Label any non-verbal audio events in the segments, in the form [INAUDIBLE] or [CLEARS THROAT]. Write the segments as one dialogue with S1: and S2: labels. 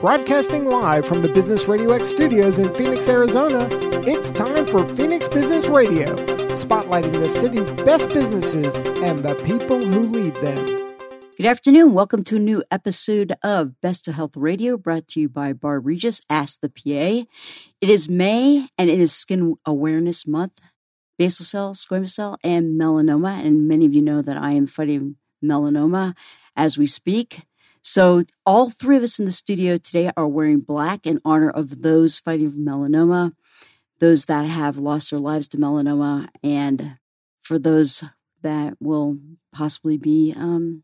S1: Broadcasting live from the Business Radio X studios in Phoenix, Arizona, it's time for Phoenix Business Radio, spotlighting the city's best businesses and the people who lead them.
S2: Good afternoon. Welcome to a new episode of Best of Health Radio brought to you by Barb Regis, Ask the PA. It is May and it is Skin Awareness Month, basal cell, squamous cell, and melanoma. And many of you know that I am fighting melanoma as we speak. So, all three of us in the studio today are wearing black in honor of those fighting for melanoma, those that have lost their lives to melanoma, and for those that will possibly be um,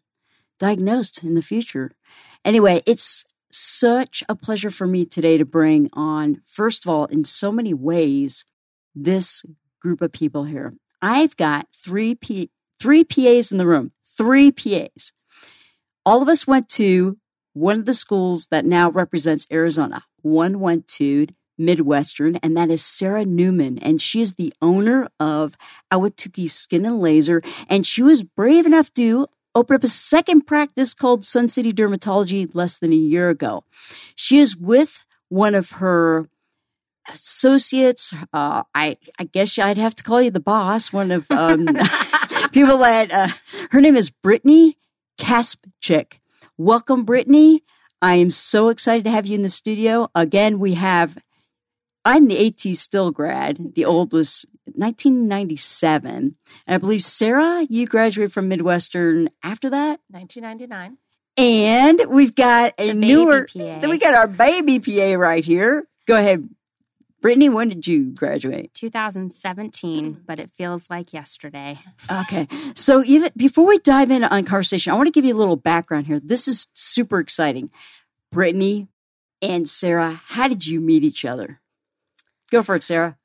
S2: diagnosed in the future. Anyway, it's such a pleasure for me today to bring on, first of all, in so many ways, this group of people here. I've got three P- three PAs in the room, three PAs all of us went to one of the schools that now represents Arizona. One went to Midwestern, and that is Sarah Newman. And she is the owner of Ahwatukee Skin and Laser. And she was brave enough to open up a second practice called Sun City Dermatology less than a year ago. She is with one of her associates. Uh, I, I guess I'd have to call you the boss. One of um, [LAUGHS] [LAUGHS] people that uh, her name is Brittany Casp Chick. Welcome, Brittany. I am so excited to have you in the studio. Again, we have, I'm the AT Still grad, the mm-hmm. oldest, 1997. And I believe, Sarah, you graduated from Midwestern after that?
S3: 1999.
S2: And we've got a
S3: The
S2: newer, we got our baby PA right here. Go ahead. Brittany, when did you graduate?
S3: 2017, mm-hmm. but it feels like yesterday.
S2: Okay. So even before we dive in on conversation, I want to give you a little background here. This is super exciting. Brittany and Sarah, how did you meet each other? Go for it, Sarah.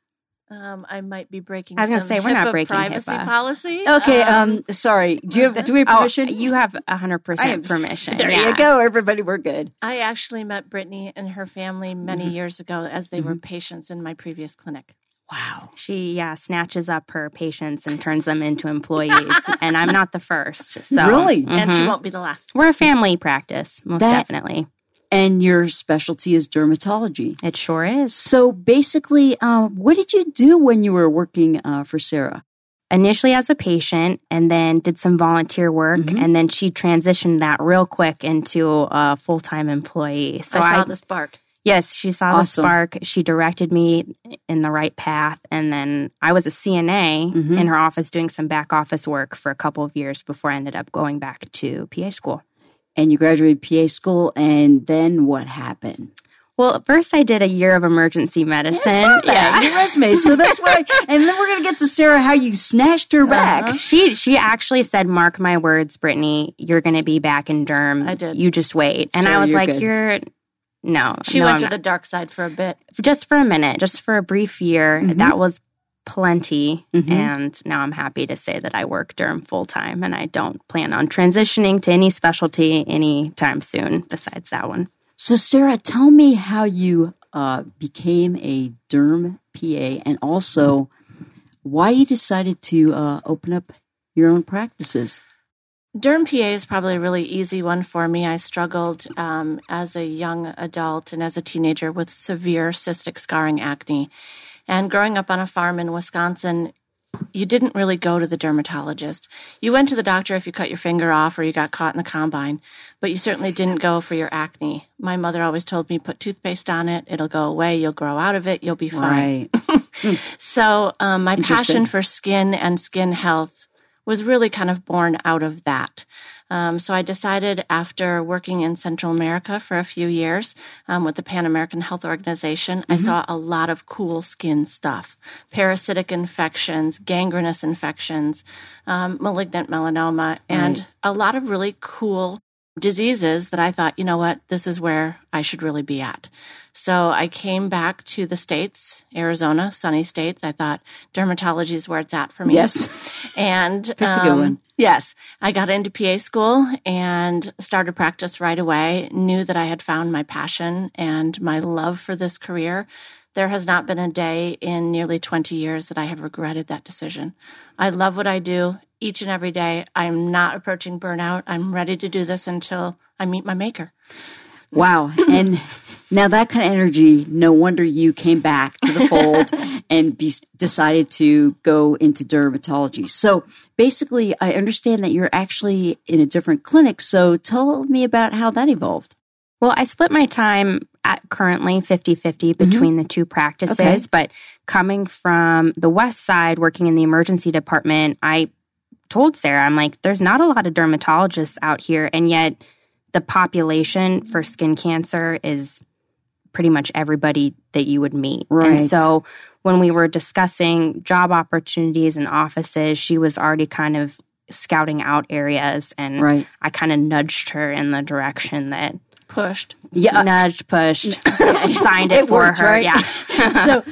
S4: Um, I might be breaking.
S3: I was gonna say, we're not breaking
S4: privacy
S3: HIPAA.
S4: policy.
S2: Okay, um, sorry. Do you have do we have permission?
S3: Oh, you have 100% permission.
S2: There
S3: yeah.
S2: you go, everybody. We're good.
S4: I actually met Brittany and her family many
S2: Mm-hmm.
S4: years ago as they were patients in my previous clinic.
S2: Wow.
S3: She, yeah, snatches up her patients and turns them into employees. [LAUGHS] and I'm not the first. So,
S2: Really?
S4: And she
S3: Mhm.
S4: won't be the last.
S3: We're a family practice, most
S2: That-
S3: definitely.
S2: And your specialty is dermatology.
S3: It sure is.
S2: So basically, uh, what did you do when you were working uh, for Sarah?
S3: Initially as a patient and then did some volunteer work.
S2: Mhm.
S3: And then she transitioned that real quick into a full time employee. So
S4: I saw
S3: I,
S4: the spark.
S3: Yes, she saw
S2: Awesome.
S3: the spark. She directed me in the right path. And then I was a CNA
S2: Mhm.
S3: in her office doing some back office work for a couple of years before I ended up going back to PA school.
S2: And you graduated PA school, and then what happened?
S3: Well, at first I did a year of emergency medicine.
S2: I saw that in your resume. So that's why. [LAUGHS] And then we're gonna get to Sarah how you snatched her back.
S3: Uh-huh. She she actually said, "Mark my words, Brittany, you're going to be back in derm.
S4: I did.
S3: You just wait." And
S2: So
S3: I was
S2: you're
S3: like,
S2: good.
S3: "You're no."
S4: She
S3: no,
S4: went
S3: I'm
S4: to
S3: not."
S4: the dark side for a bit.
S3: just for a minute, just for a brief year.
S2: Mhm.
S3: That was plenty.
S2: Mhm.
S3: And now I'm happy to say that I work derm full time and I don't plan on transitioning to any specialty anytime soon besides that one.
S2: So Sarah, tell me how you uh, became a derm PA, and also why you decided to uh, open up your own practices.
S4: Derm PA is probably a really easy one for me. I struggled um, as a young adult and as a teenager with severe cystic scarring acne. And growing up on a farm in Wisconsin, you didn't really go to the dermatologist. You went to the doctor if you cut your finger off or you got caught in the combine, but you certainly didn't go for your acne. My mother always told me, put toothpaste on it, it'll go away, you'll grow out of it, you'll be fine.
S2: Right. [LAUGHS]
S4: So, um, my passion for skin and skin health was really kind of born out of that. Um, so, I decided after working in Central America for a few years um, with the Pan American Health Organization, I saw a lot of cool skin stuff parasitic infections, gangrenous infections, um, malignant melanoma, and
S2: Right.
S4: a lot of really cool diseases that I thought, you know what, this is where I should really be at. So I came back to the States, Arizona, sunny state. I thought dermatology is where it's at for me.
S2: Yes.
S4: And [LAUGHS]
S2: Picked a good
S4: um,
S2: one.
S4: Yes. I got into PA school and started practice right away. Knew that I had found my passion and my love for this career. There has not been a day in nearly 20 years that I have regretted that decision. I love what I do each and every day. I'm not approaching burnout. I'm ready to do this until I meet my maker.
S2: Wow. [CLEARS THROAT] And now that kind of energy, no wonder you came back to the fold [LAUGHS] and be, decided to go into dermatology. So basically, I understand that you're actually in a different clinic. So tell me about how that evolved.
S3: Well, I split my time at currently 50 50 mm-hmm. between mm-hmm. the two practices, okay. but coming from the west side, working in the emergency department, I told Sarah, I'm like, there's not a lot of dermatologists out here, and yet the population for skin cancer is pretty much everybody that you would meet.
S2: Right.
S3: And so when we were discussing job opportunities and offices, she was already kind of scouting out areas and
S2: right.
S3: I kind of nudged her in the direction that
S4: pushed.
S3: Yeah. Nudged, pushed, [LAUGHS] signed it,
S2: it
S3: for
S2: worked,
S3: her.
S2: Right?
S3: Yeah. [LAUGHS]
S2: so,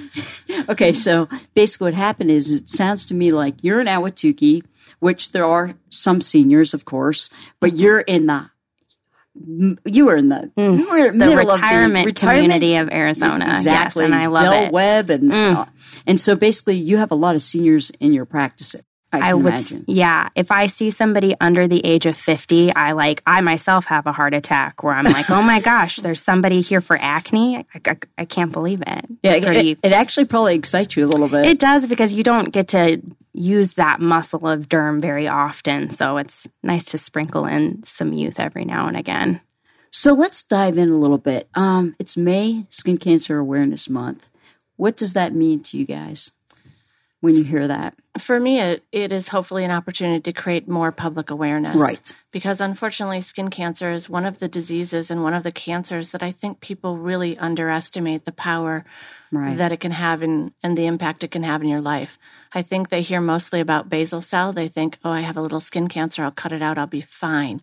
S2: okay. So basically what happened is it sounds to me like you're in Ahwatukee, which there are some seniors, of course, but mm-hmm. you're in the you were in the mm. you were
S3: the retirement, the retirement community of Arizona.
S2: Exactly.
S3: Yes, and I love
S2: Del
S3: it.
S2: Webb and mm. uh, and so basically you have a lot of seniors in your practice. I, I would, imagine.
S3: yeah. If I see somebody under the age of 50, I like, I myself have a heart attack where I'm like, oh my [LAUGHS] gosh, there's somebody here for acne. I, I, I can't believe it.
S2: Yeah, pretty, it, it, actually probably excites you a little bit.
S3: It does because you don't get to use that muscle of derm very often. So it's nice to sprinkle in some youth every now and again.
S2: So let's dive in a little bit. Um, it's May Skin Cancer Awareness Month. What does that mean to you guys when you hear that?
S4: For me, it, it is hopefully an opportunity to create more public awareness.
S2: Right.
S4: Because unfortunately, skin cancer is one of the diseases and one of the cancers that I think people really underestimate the power right. that it can have in, and the impact it can have in your life. I think they hear mostly about basal cell. They think, oh, I have a little skin cancer. I'll cut it out. I'll be fine.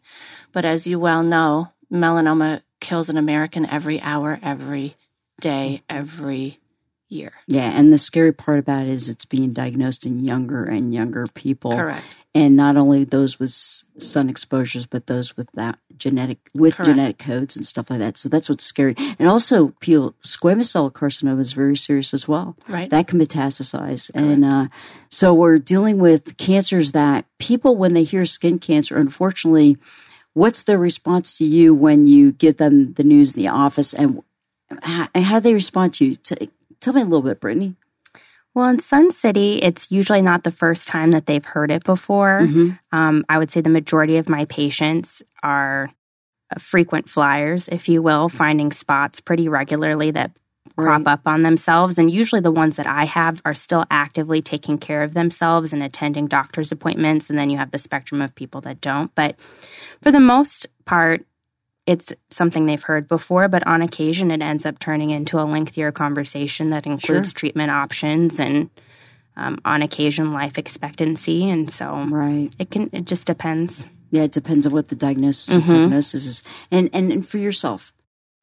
S4: But as you well know, melanoma kills an American every hour, every day, every year.
S2: Yeah, and the scary part about it is it's being diagnosed in younger and younger people.
S4: Correct.
S2: And not only those with sun exposures, but those with that genetic with Correct. genetic codes and stuff like that. So that's what's scary. And also, peel, squamous cell carcinoma is very serious as well.
S4: Right.
S2: That can metastasize, Correct. and uh, so we're dealing with cancers that people, when they hear skin cancer, unfortunately, what's their response to you when you give them the news in the office, and how, how do they respond to you? Tell me a little bit, Brittany.
S3: Well, in Sun City, it's usually not the first time that they've heard it before. Mm-hmm. Um, I would say the majority of my patients are uh, frequent flyers, if you will, finding spots pretty regularly that crop right. up on themselves. And usually the ones that I have are still actively taking care of themselves and attending doctor's appointments. And then you have the spectrum of people that don't. But for the most part, it's something they've heard before, but on occasion it ends up turning into a lengthier conversation that includes sure. treatment options and um, on occasion life expectancy. And so
S2: right.
S3: it can it just depends.
S2: Yeah, it depends on what the diagnosis mm-hmm. and prognosis is. And, and and for yourself.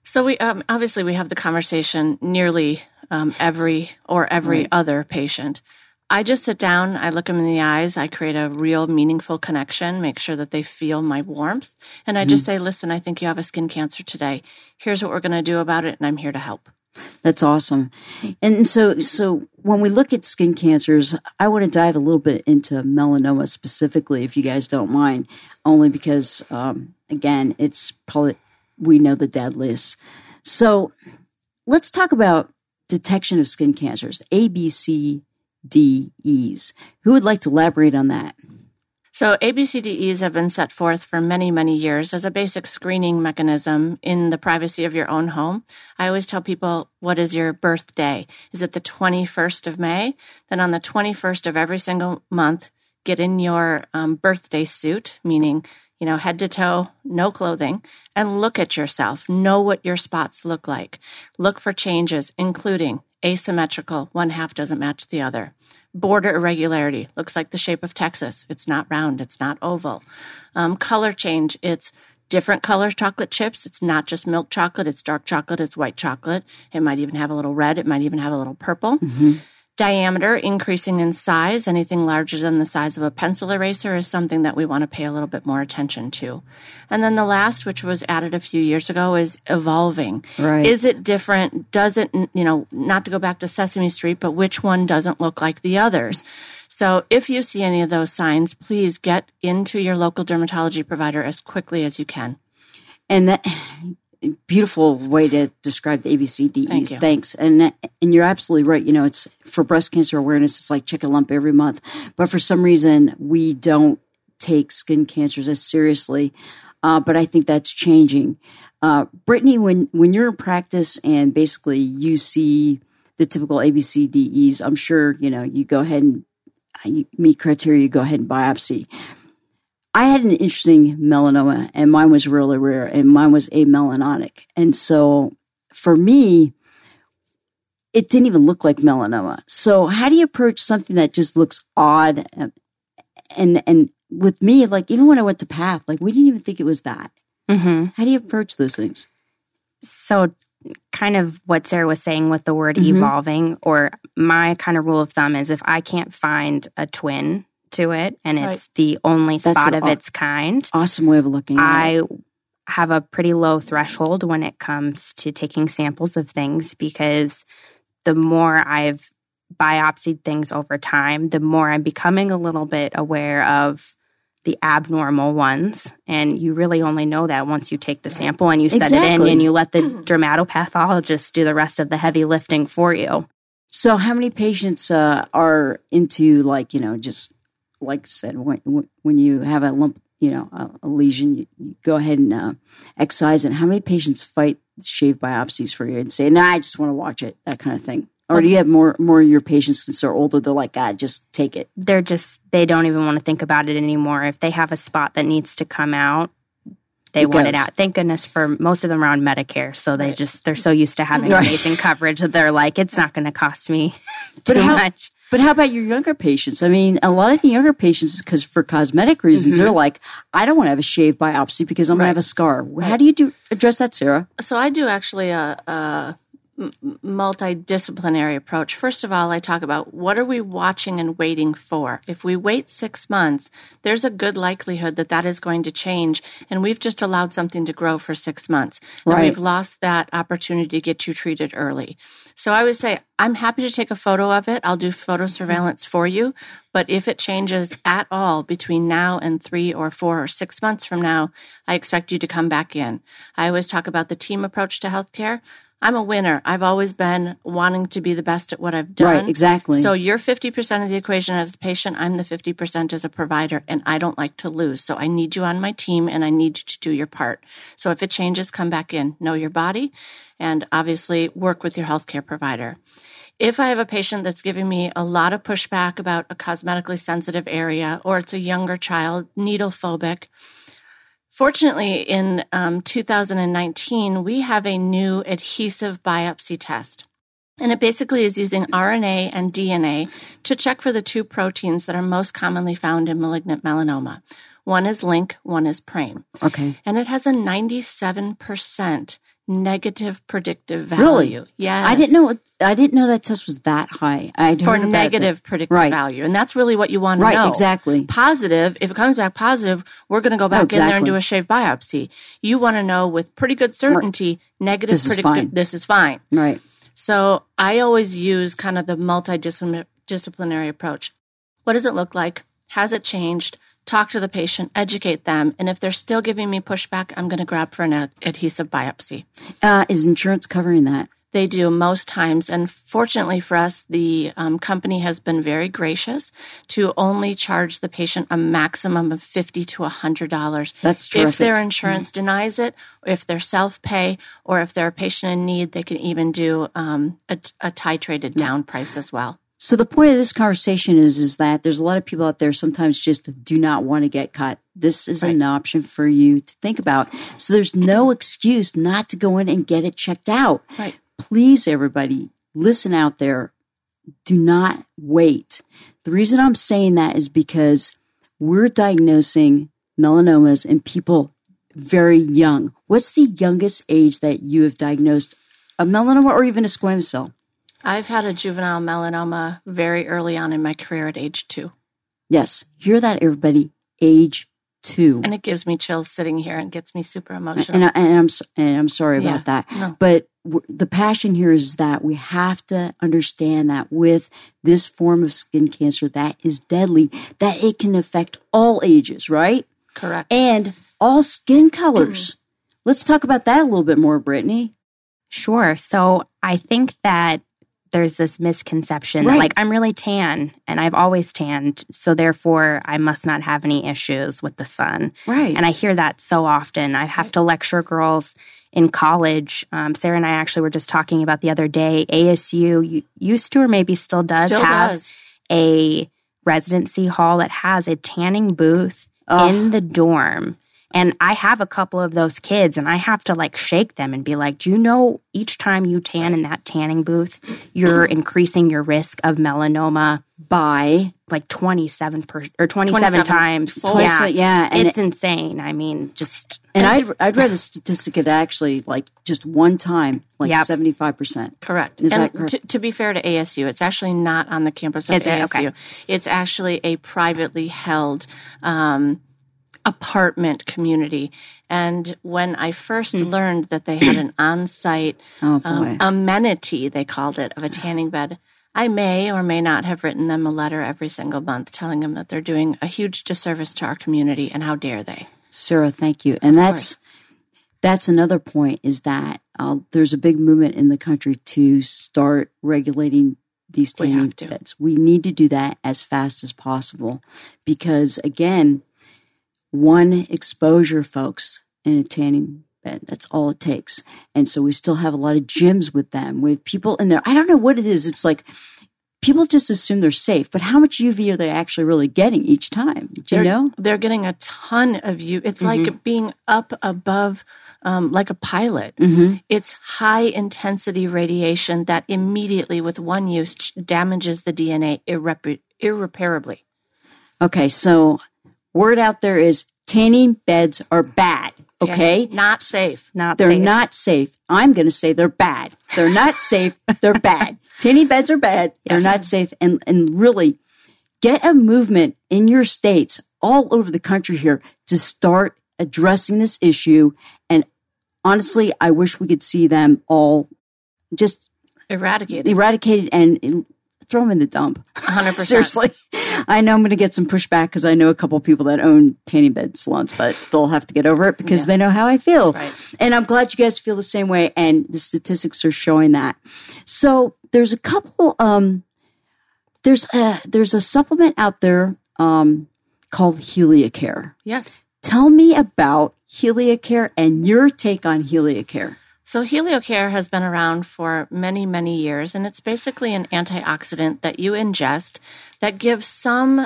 S4: So we um, obviously we have the conversation nearly um, every or every right. other patient. I just sit down, I look them in the eyes, I create a real meaningful connection, make sure that they feel my warmth. And I mm-hmm. just say, listen, I think you have a skin cancer today. Here's what we're going to do about it, and I'm here to help.
S2: That's awesome. And so, so when we look at skin cancers, I want to dive a little bit into melanoma specifically, if you guys don't mind, only because, um, again, it's probably, we know the deadliest. So let's talk about detection of skin cancers, ABC ABCDEs. Who would like to elaborate on that?
S4: So, ABCDEs have been set forth for many, many years as a basic screening mechanism in the privacy of your own home. I always tell people, what is your birthday? Is it the 21st of May? Then on the 21st of every single month, get in your um, birthday suit, meaning, you know, head to toe, no clothing, and look at yourself. Know what your spots look like. Look for changes, including asymmetrical, one half doesn't match the other. Border irregularity looks like the shape of Texas. It's not round, it's not oval. Um, color change, it's different color chocolate chips. It's not just milk chocolate, it's dark chocolate, it's white chocolate. It might even have a little red, it might even have a little purple. Mm-hmm. Diameter increasing in size, anything larger than the size of a pencil eraser is something that we want to pay a little bit more attention to. And then the last, which was added a few years ago, is evolving.
S2: Right.
S4: Is it different? Does it, you know, not to go back to Sesame Street, but which one doesn't look like the others? So if you see any of those signs, please get into your local dermatology provider as quickly as you can.
S2: And that beautiful way to describe the ABCDEs.
S4: Thank.
S2: Thanks. And and you're absolutely right. You know, it's for breast cancer awareness. It's like check a lump every month, but for some reason we don't take skin cancers as seriously. Uh, but I think that's changing. Uh, Brittany, when when you're in practice and basically you see the typical ABCDEs, I'm sure you know you go ahead and meet criteria. You go ahead and biopsy. I had an interesting melanoma, and mine was really rare, and mine was amelanotic. And so for me, it didn't even look like melanoma. So how do you approach something that just looks odd? And and with me, like even when I went to Path, like we didn't even think it was that.
S3: Mm-hmm.
S2: How do you approach those things?
S3: So, kind of what Sarah was saying with the word
S2: Mhm.
S3: evolving, or my kind of rule of thumb is if I can't find a twin to it and
S4: Right.
S3: it's the only
S2: That's
S3: spot
S2: an
S3: of
S2: aw-
S3: its kind,
S2: Awesome way of looking at it.
S3: I have a pretty low threshold when it comes to taking samples of things because the more I've biopsied things over time, the more I'm becoming a little bit aware of the abnormal ones. And you really only know that once you take the sample and you set it in and you let the [CLEARS THROAT] dermatopathologist do the rest of the heavy lifting for you.
S2: So, how many patients uh, are into like you know just like I said when when you have a lump, you know, a, a lesion, you, you go ahead and uh, excise it. How many patients fight shave biopsies for you and say, "Nah, I just want to watch it," that kind of thing? Or do you have more more of your patients since they're older? They're like, "God, just take it."
S3: They're just, they don't even want to think about it anymore. If they have a spot that needs to come out, they
S2: It
S3: want it out. Thank goodness for most of them are on Medicare. So they
S4: Right.
S3: just, they're so used to having
S2: Right.
S3: amazing coverage that they're like, it's not going to cost me
S2: But
S3: too
S2: how-
S3: much.
S2: But how about your younger patients? I mean, a lot of the younger patients, because for cosmetic reasons, they're mm-hmm. like, "I don't want to have a shave biopsy because I'm going to have a scar." How do you do address that, Sarah?
S4: So I do actually a multidisciplinary approach. First of all, I talk about what are we watching and waiting for. If we wait six months, there's a good likelihood that that is going to change, and we've just allowed something to grow for six months, and we've lost that opportunity to get you treated early. So I would say I'm happy to take a photo of it. I'll do photo surveillance for you, but if it changes at all between now and three or four or six months from now, I expect you to come back in. I always talk about the team approach to healthcare. I'm a winner. I've always been wanting to be the best at what I've done.
S2: Right, exactly.
S4: So you're 50% of the equation as the patient. I'm the 50% as a provider, and I don't like to lose. So I need you on my team and I need you to do your part. So if it changes, come back in, know your body, and obviously work with your healthcare provider. If I have a patient that's giving me a lot of pushback about a cosmetically sensitive area, or it's a younger child, needle phobic, Fortunately, in um, 2019, we have a new adhesive biopsy test. And it basically is using RNA and DNA to check for the two proteins that are most commonly found in malignant melanoma. One is LINC, one is PRAME.
S2: Okay.
S4: And it has a 97% negative predictive value.
S2: Really?
S4: Yes.
S2: I didn't know. I didn't know that test was that high. I
S4: For negative predictive
S2: Right.
S4: value. And that's really what you want to
S2: Right.
S4: know.
S2: Exactly.
S4: positive, if it comes back positive, we're going to go back
S2: Oh,
S4: in there and do a shave biopsy. You want to know with pretty good certainty, negative
S2: This is
S4: predictive,
S2: fine.
S4: this is fine.
S2: Right.
S4: So I always use kind of the multidisciplinary approach. What does it look like? Has it changed? Talk to the patient, educate them. And if they're still giving me pushback, I'm going to grab for an ad- adhesive biopsy.
S2: Uh, is insurance covering that?
S4: They do most times. And fortunately for us, the um, company has been very gracious to only charge the patient a maximum of 50 to $100.
S2: That's terrific.
S4: If their insurance denies it, if they're self pay, or if they're a patient in need, they can even do um, a, a titrated down price as well.
S2: So the point of this conversation is is that there's a lot of people out there sometimes just do not want to get cut. This is an option for you to think about. So there's no excuse not to go in and get it checked out.
S4: Right.
S2: Please everybody listen out there. Do not wait. The reason I'm saying that is because we're diagnosing melanomas in people very young. What's the youngest age that you have diagnosed a melanoma or even a squamous cell?
S4: I've had a juvenile melanoma very early on in my career at age two.
S2: Yes, hear that, everybody. Age two,
S4: And it gives me chills sitting here and gets me super emotional.
S2: and, I, and I'm s- and I'm sorry
S4: Yeah,
S2: about that.
S4: no.
S2: But w- the passion here is that we have to understand that with this form of skin cancer that is deadly, that it can affect all ages, right?
S4: Correct.
S2: And all skin colors. Mm-hmm. Let's talk about that a little bit more, Brittany.
S3: Sure. So I think that there's this misconception
S2: Right.
S3: that like I'm really tan and I've always tanned, so therefore I must not have any issues with the sun.
S2: Right.
S3: And I hear that so often. I have to lecture girls in college. Um, Sarah and I actually were just talking about the other day. ASU used to, or maybe still does,
S4: Still
S3: have
S4: does.
S3: a residency hall that has a tanning booth
S2: Ugh.
S3: in the dorm. And I have a couple of those kids, and I have to like shake them and be like, Do you know each time you tan in that tanning booth, you're [CLEARS THROAT] increasing your risk of melanoma
S2: by
S3: like 27 per, or 27,
S4: 27
S3: times?
S4: fold.
S3: Yeah.
S2: yeah, and
S3: it's insane. I mean, just
S2: and
S4: and
S2: I'd, I'd read a statistic that actually like just one time, like
S3: Yep.
S2: seventy five percent.
S4: Correct.
S2: Is
S4: and
S2: that correct?
S4: To, to be fair to ASU, it's actually not on the campus of
S3: Is it?
S4: ASU.
S3: Okay.
S4: It's actually a privately held um, apartment community. And when I first learned that they had an [CLEARS THROAT] on-site
S2: Oh
S4: um, amenity, they called it, of a tanning bed. I may or may not have written them a letter every single month telling them that they're doing a huge disservice to our community and how dare they.
S2: Sarah, thank you. And that's that's another point is that uh, there's a big movement in the country to start regulating these tanning
S4: to.
S2: beds. We need to do that as fast as possible because again, one exposure, folks, in a tanning bed. That's all it takes. And so we still have a lot of gyms with them, with people in there. I don't know what it is. It's like people just assume they're safe, but how much UV are they actually really getting each time? Do you
S4: they're,
S2: know?
S4: They're getting a ton of you. It's
S2: Mm-hmm.
S4: like being up above, um, like a pilot.
S2: Mm-hmm.
S4: It's high intensity radiation that immediately, with one use, damages the DNA irrepar- irreparably.
S2: Okay, so word out there is tanning beds are bad. Okay,
S4: Not safe.
S3: not
S2: they're
S3: safe.
S2: not safe. I'm going to say they're bad. They're not [LAUGHS] safe. They're bad. Tanning beds are bad. They're not safe. And and really, get a movement in your states all over the country here to start addressing this issue. And honestly, I wish we could see them all just
S4: Eradicated.
S2: eradicated and, and throw them in the dump.
S4: 100%. [LAUGHS]
S2: Seriously. I know I'm going to get some pushback because I know a couple people that own tanning bed salons, but they'll have to get over it because they know how I feel.
S4: Right.
S2: And I'm glad you guys feel the same way. And the statistics are showing that. So there's a couple, um, there's a, there's a supplement out there, um, called Heliocare.
S4: Yes.
S2: Tell me about Heliocare and your take on Heliocare.
S4: So, HelioCare has been around for many, many years, and it's basically an antioxidant that you ingest that gives some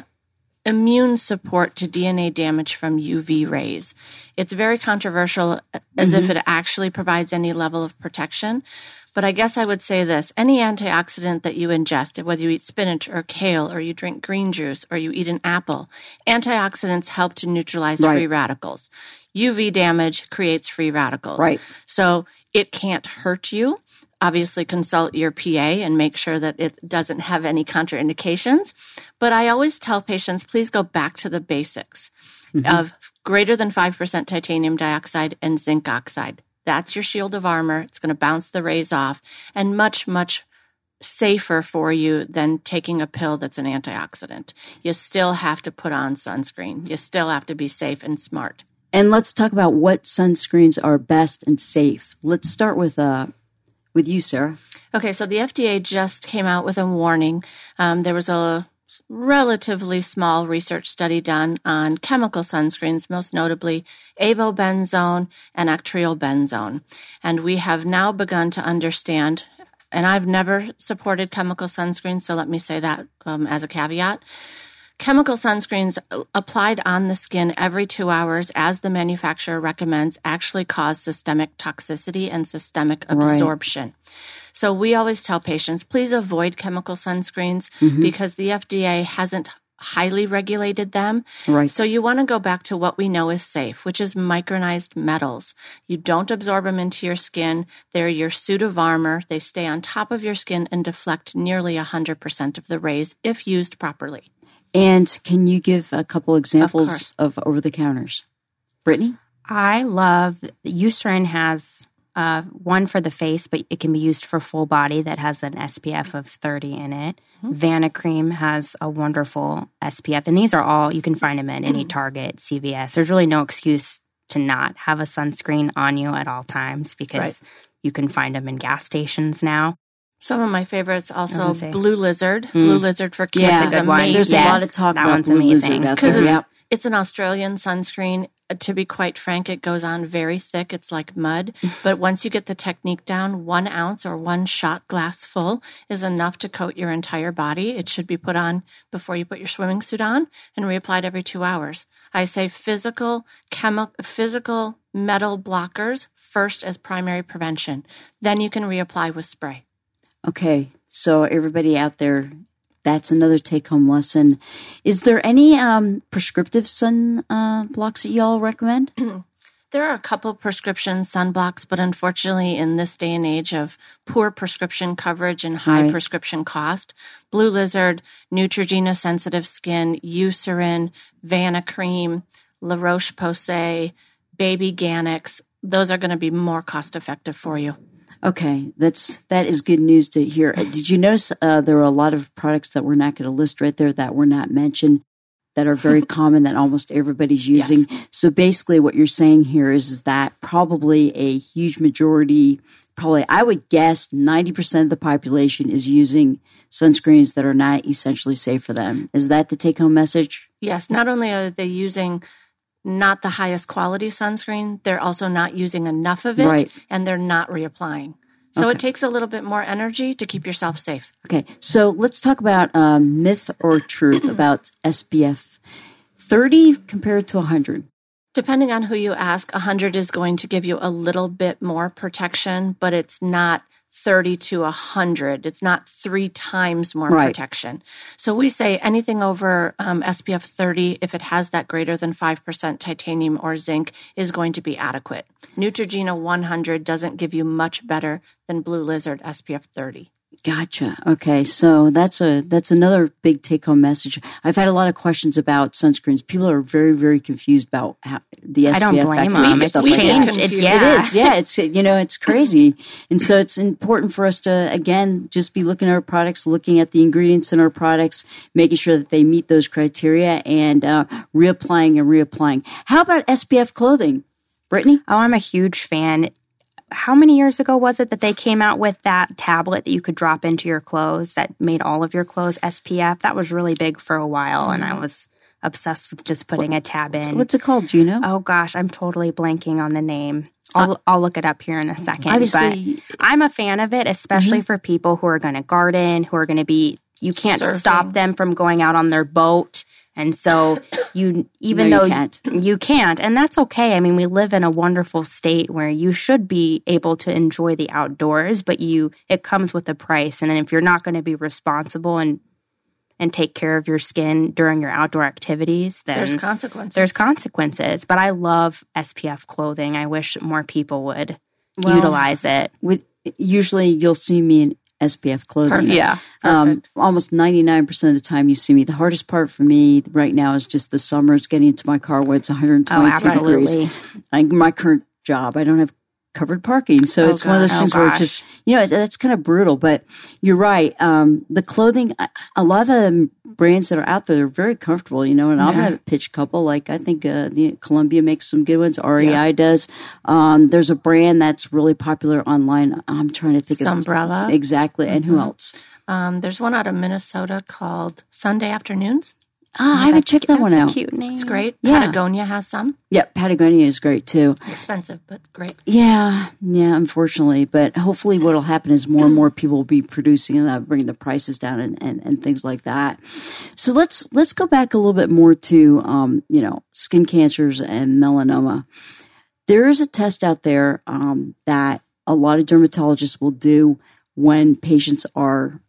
S4: immune support to DNA damage from UV rays. It's very controversial uh, as if mm-hmm. it actually provides any level of protection. But I guess I would say this any antioxidant that you ingest, whether you eat spinach or kale, or you drink green juice, or you eat an apple, antioxidants help to neutralize
S2: Right.
S4: free radicals. UV damage creates free radicals.
S2: Right.
S4: So it can't hurt you. Obviously, consult your PA and make sure that it doesn't have any contraindications. But I always tell patients please go back to the basics mm-hmm. of greater than 5% titanium dioxide and zinc oxide. That's your shield of armor. It's going to bounce the rays off and much, much safer for you than taking a pill that's an antioxidant. You still have to put on sunscreen. You still have to be safe and smart.
S2: And let's talk about what sunscreens are best and safe. Let's start with uh with you, Sarah.
S4: Okay, so the FDA just came out with a warning. Um, there was a relatively small research study done on chemical sunscreens, most notably avobenzone and oxybenzone. And we have now begun to understand, and I've never supported chemical sunscreens, so let me say that um, as a caveat. Chemical sunscreens uh, applied on the skin every two hours, as the manufacturer recommends, actually cause systemic toxicity and systemic
S2: Right.
S4: absorption. So we always tell patients, please avoid chemical sunscreens
S2: Mm-hmm.
S4: because the FDA hasn't highly regulated them.
S2: Right.
S4: So you want to go back to what we know is safe, which is micronized metals. You don't absorb them into your skin. They're your suit of armor. They stay on top of your skin and deflect nearly 100% of the rays if used properly.
S2: And can you give a couple examples
S4: course.
S2: of, over the counters? Brittany?
S3: I love Eucerin has uh, one for the face, but it can be used for full body that has an SPF of 30 in it. Vanicream has a wonderful SPF, and these are all you can find them at any Target, CVS. There's really no excuse to not have a sunscreen on you at all times because right. you can find them in gas stations now.
S4: Some of my favorites also Blue Lizard. Mm. Blue Lizard for kids
S2: yeah,
S4: is amazing.
S2: There's yes, a lot of talk
S3: that
S2: about
S3: one's
S2: Blue
S3: amazing
S2: because
S4: it's,
S2: yep.
S4: it's an Australian sunscreen to be quite frank, it goes on very thick. It's like mud. [LAUGHS] but once you get the technique down, one ounce or one shot glass full is enough to coat your entire body. It should be put on before you put your swimming suit on and reapplied every two hours. I say physical, chemical, physical metal blockers first as primary prevention. Then you can reapply with spray.
S2: Okay. So everybody out there, that's another take home lesson. Is there any um, prescriptive sun uh, blocks that y'all recommend? [CLEARS THROAT]
S4: There are a couple prescription sunblocks, but unfortunately, in this day and age of poor prescription coverage and high right. prescription cost, Blue Lizard, Neutrogena Sensitive Skin, Eucerin, Vanicream, La Roche Posay, Babyganics, those are going to be more cost effective for you.
S2: Okay, that's that is good news to hear. Uh, did you notice uh, there are a lot of products that we're not going to list right there that were not mentioned that are very [LAUGHS] common that almost everybody's using? Yes. So basically, what you're saying here is, is that probably a huge majority, probably I would guess 90% of the population is using sunscreens that are not essentially safe for them. Is that the take home message?
S4: Yes. Not only are they using not the highest quality sunscreen, they're also not using enough of it
S2: right.
S4: and they're not reapplying. So okay. it takes a little bit more energy to keep yourself safe.
S2: Okay. So let's talk about um, myth or truth [CLEARS THROAT] about SPF 30 compared to 100.
S4: Depending on who you ask, 100 is going to give you a little bit more protection, but it's not 30 to 100. It's not three times more right. protection. So we say anything over um, SPF 30, if it has that greater than 5% titanium or zinc, is going to be adequate. Neutrogena 100 doesn't give you much better than Blue Lizard SPF 30.
S2: Gotcha. Okay, so that's a that's another big take home message. I've had a lot of questions about sunscreens. People are very very confused about how, the SPF. I
S3: don't blame them. It's
S2: stuff
S3: changed. It, yeah.
S2: It is. Yeah, it's you know it's crazy, and so it's important for us to again just be looking at our products, looking at the ingredients in our products, making sure that they meet those criteria, and uh, reapplying and reapplying. How about SPF clothing? Brittany?
S3: Oh, I'm a huge fan how many years ago was it that they came out with that tablet that you could drop into your clothes that made all of your clothes SPF? That was really big for a while, and I mm-hmm. was obsessed with just putting what, a tab in.
S2: What's it called? Do you know?
S3: Oh gosh, I'm totally blanking on the name. I'll, uh, I'll look it up here in a second. Obviously, but I'm a fan of it, especially mm-hmm. for people who are going to garden, who are going to be, you can't Surfing. stop them from going out on their boat and so [COUGHS] you, even
S2: no,
S3: though
S2: you can't.
S3: you can't, and that's okay. I mean, we live in a wonderful state where you should be able to enjoy the outdoors, but you, it comes with a price. And if you're not going to be responsible and and take care of your skin during your outdoor activities, then
S4: there's consequences.
S3: There's consequences. But I love SPF clothing. I wish more people would well, utilize it.
S2: With usually you'll see me in SPF clothing.
S3: Perfect.
S4: Yeah. Um,
S2: almost 99% of the time you see me. The hardest part for me right now is just the summer. It's getting into my car where it's 122 oh, degrees. Like my current job, I don't have covered parking. So oh, it's one of those things oh, where it's just, you know, that's kind of brutal. But you're right. Um, the clothing, a lot of the brands that are out there are very comfortable, you know, and yeah. I'm going to pitch a couple. Like I think uh, the Columbia makes some good ones. REI yeah. does. Um, there's a brand that's really popular online. I'm trying to think
S4: Sunbrella.
S2: of Umbrella. exactly. And mm-hmm. who else?
S4: Um, there's one out of Minnesota called Sunday Afternoons.
S2: Ah, I haven't checked that one out.
S3: cute name.
S4: It's great. Yeah. Patagonia has some.
S2: Yeah, Patagonia is great too.
S4: Expensive, but great.
S2: Yeah, yeah. Unfortunately, but hopefully, what'll happen is more and more people will be producing and that, bringing the prices down and, and, and things like that. So let's let's go back a little bit more to um, you know skin cancers and melanoma. There is a test out there um, that a lot of dermatologists will do when patients are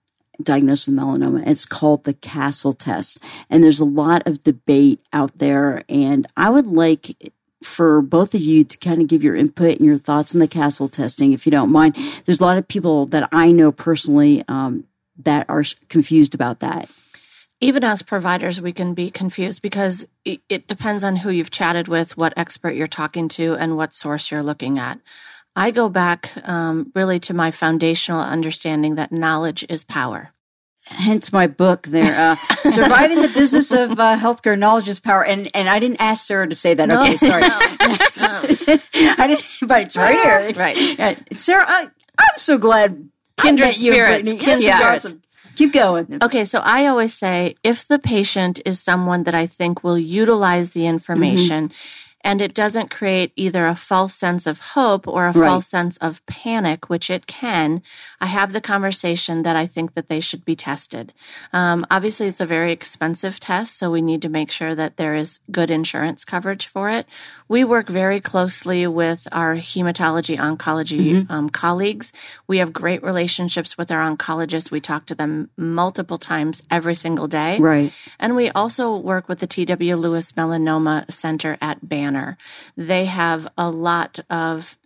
S2: diagnosed with melanoma. It's called the Castle test. And there's a lot of debate out there. And I would like for both of you to kind of give your input and your thoughts on the Castle testing, if you don't mind. There's a lot of people that I know personally um, that are confused about that.
S4: Even as providers, we can be confused because it, it depends on who you've chatted with, what expert you're talking to, and what source you're looking at. I go back um, really to my foundational understanding that knowledge is power.
S2: hence my book there, uh, [LAUGHS] Surviving the Business of uh, Healthcare Knowledge is Power. And, and I didn't ask Sarah to say that.
S4: No,
S2: okay, sorry. [LAUGHS]
S4: no, [LAUGHS]
S2: I didn't, but it's right here.
S4: Right.
S2: Yeah, Sarah, I, I'm so glad I
S4: Kindred
S2: met you,
S4: spirits,
S2: Brittany.
S4: kindred
S2: This is
S4: spirits.
S2: awesome. Keep going.
S4: Okay, so I always say if the patient is someone that I think will utilize the information and it doesn't create either a false sense of hope or a
S2: Right.
S4: false sense of panic, which it can, I have the conversation that I think that they should be tested. Um, obviously, it's a very expensive test, so we need to make sure that there is good insurance coverage for it. We work very closely with our hematology oncology um, colleagues. We have great relationships with our oncologists. We talk to them multiple times every single day.
S2: Right.
S4: And we also work with the TW Lewis Melanoma Center at They have a lot of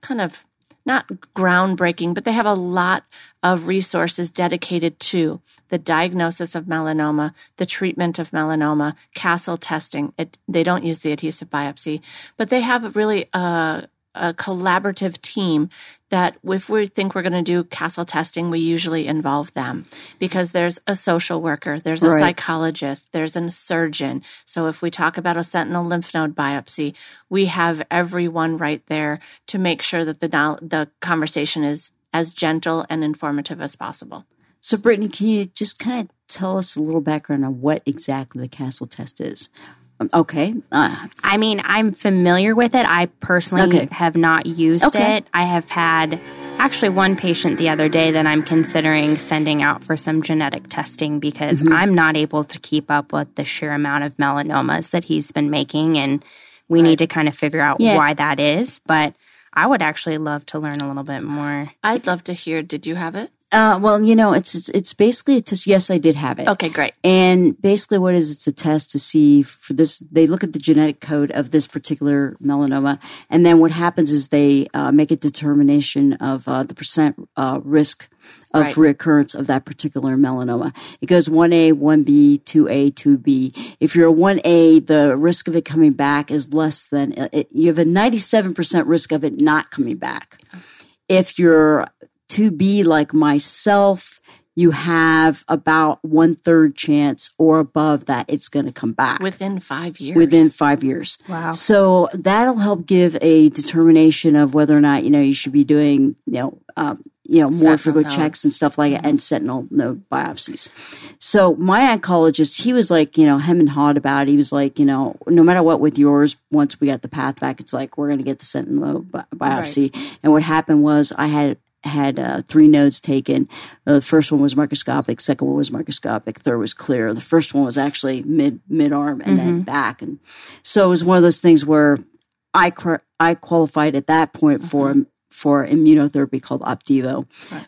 S4: kind of not groundbreaking, but they have a lot of resources dedicated to the diagnosis of melanoma, the treatment of melanoma, castle testing. It, they don't use the adhesive biopsy, but they have really a, a collaborative team that if we think we're going to do castle testing, we usually involve them because there's a social worker, there's a
S2: Right.
S4: psychologist, there's a surgeon. So if we talk about a sentinel lymph node biopsy, we have everyone right there to make sure that the the conversation is as gentle and informative as possible.
S2: So, Brittany, can you just kind of tell us a little background on what exactly the castle test is? Okay. Uh,
S3: I mean, I'm familiar with it. I personally
S2: Okay.
S3: have not used
S2: Okay.
S3: it. I have had actually one patient the other day that I'm considering sending out for some genetic testing because
S2: Mm-hmm.
S3: I'm not able to keep up with the sheer amount of melanomas that he's been making. And we need to kind of figure out
S2: Yeah.
S3: why that is. But I would actually love to learn a little bit more.
S4: I'd love to hear. Did you have it?
S2: Uh, well, you know, it's, it's it's basically a test. Yes, I did have it.
S4: Okay, great.
S2: And basically, what is it's a test to see for this. They look at the genetic code of this particular melanoma, and then what happens is they uh, make a determination of uh, the percent uh, risk of
S4: Right.
S2: recurrence of that particular melanoma. It goes one A, one B, two A, two B. If you're a one A, the risk of it coming back is less than uh, it, you have a ninety seven percent risk of it not coming back. If you're to be like myself, you have about one third chance or above that it's going to come back
S4: Within five years.
S2: within five years.
S3: Wow.
S2: So that'll help give a determination of whether or not you know you should be doing you know um, you know more
S4: Sentinel
S2: frequent checks and stuff like that and sentinel node biopsies. So my oncologist, he was like you know hem and hawed about. It. He was like you know no matter what with yours, once we got the path back, it's like we're going to get the sentinel node bi- biopsy. And what happened was I had had uh, three nodes taken. Uh, the first one was microscopic, second one was microscopic, third was clear. The first one was actually mid mid arm and then back, and so it was one of those things where I I qualified at that point for for immunotherapy called Opdivo,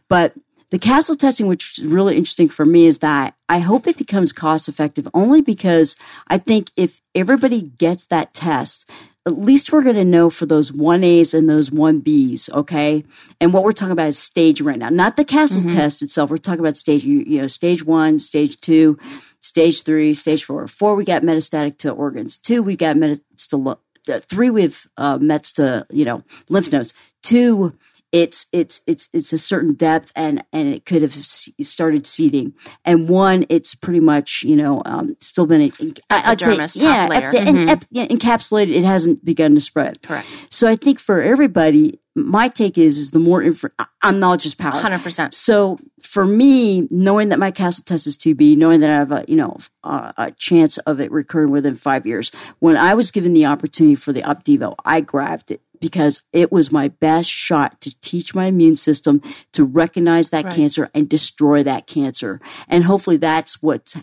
S2: but the castle testing, which is really interesting for me, is that I hope it becomes cost effective only because I think if everybody gets that test, at least we're going to know for those 1As and those 1Bs, okay? And what we're talking about is stage right now, not the castle test itself. We're talking about stage, you, know, stage one, stage two, stage three, stage four. Four, we got metastatic to organs. Two, we got mets to, three, we've uh, mets to, you know, lymph nodes. Two, it's it's it's it's a certain depth and and it could have started seeding. And one it's pretty much you know um, still been I- I'd say, yeah, and ep- yeah, encapsulated it hasn't begun to spread.
S4: Correct.
S2: so I think for everybody my take is is the more info I'm knowledge is power.
S4: 100%.
S2: so for me, knowing that my castle test is 2B, knowing that I have a you know a, a chance of it recurring within five years, when I was given the opportunity for the Opdivo, I grabbed it because it was my best shot to teach my immune system to recognize that
S4: Right.
S2: cancer and destroy that cancer, and hopefully that's what's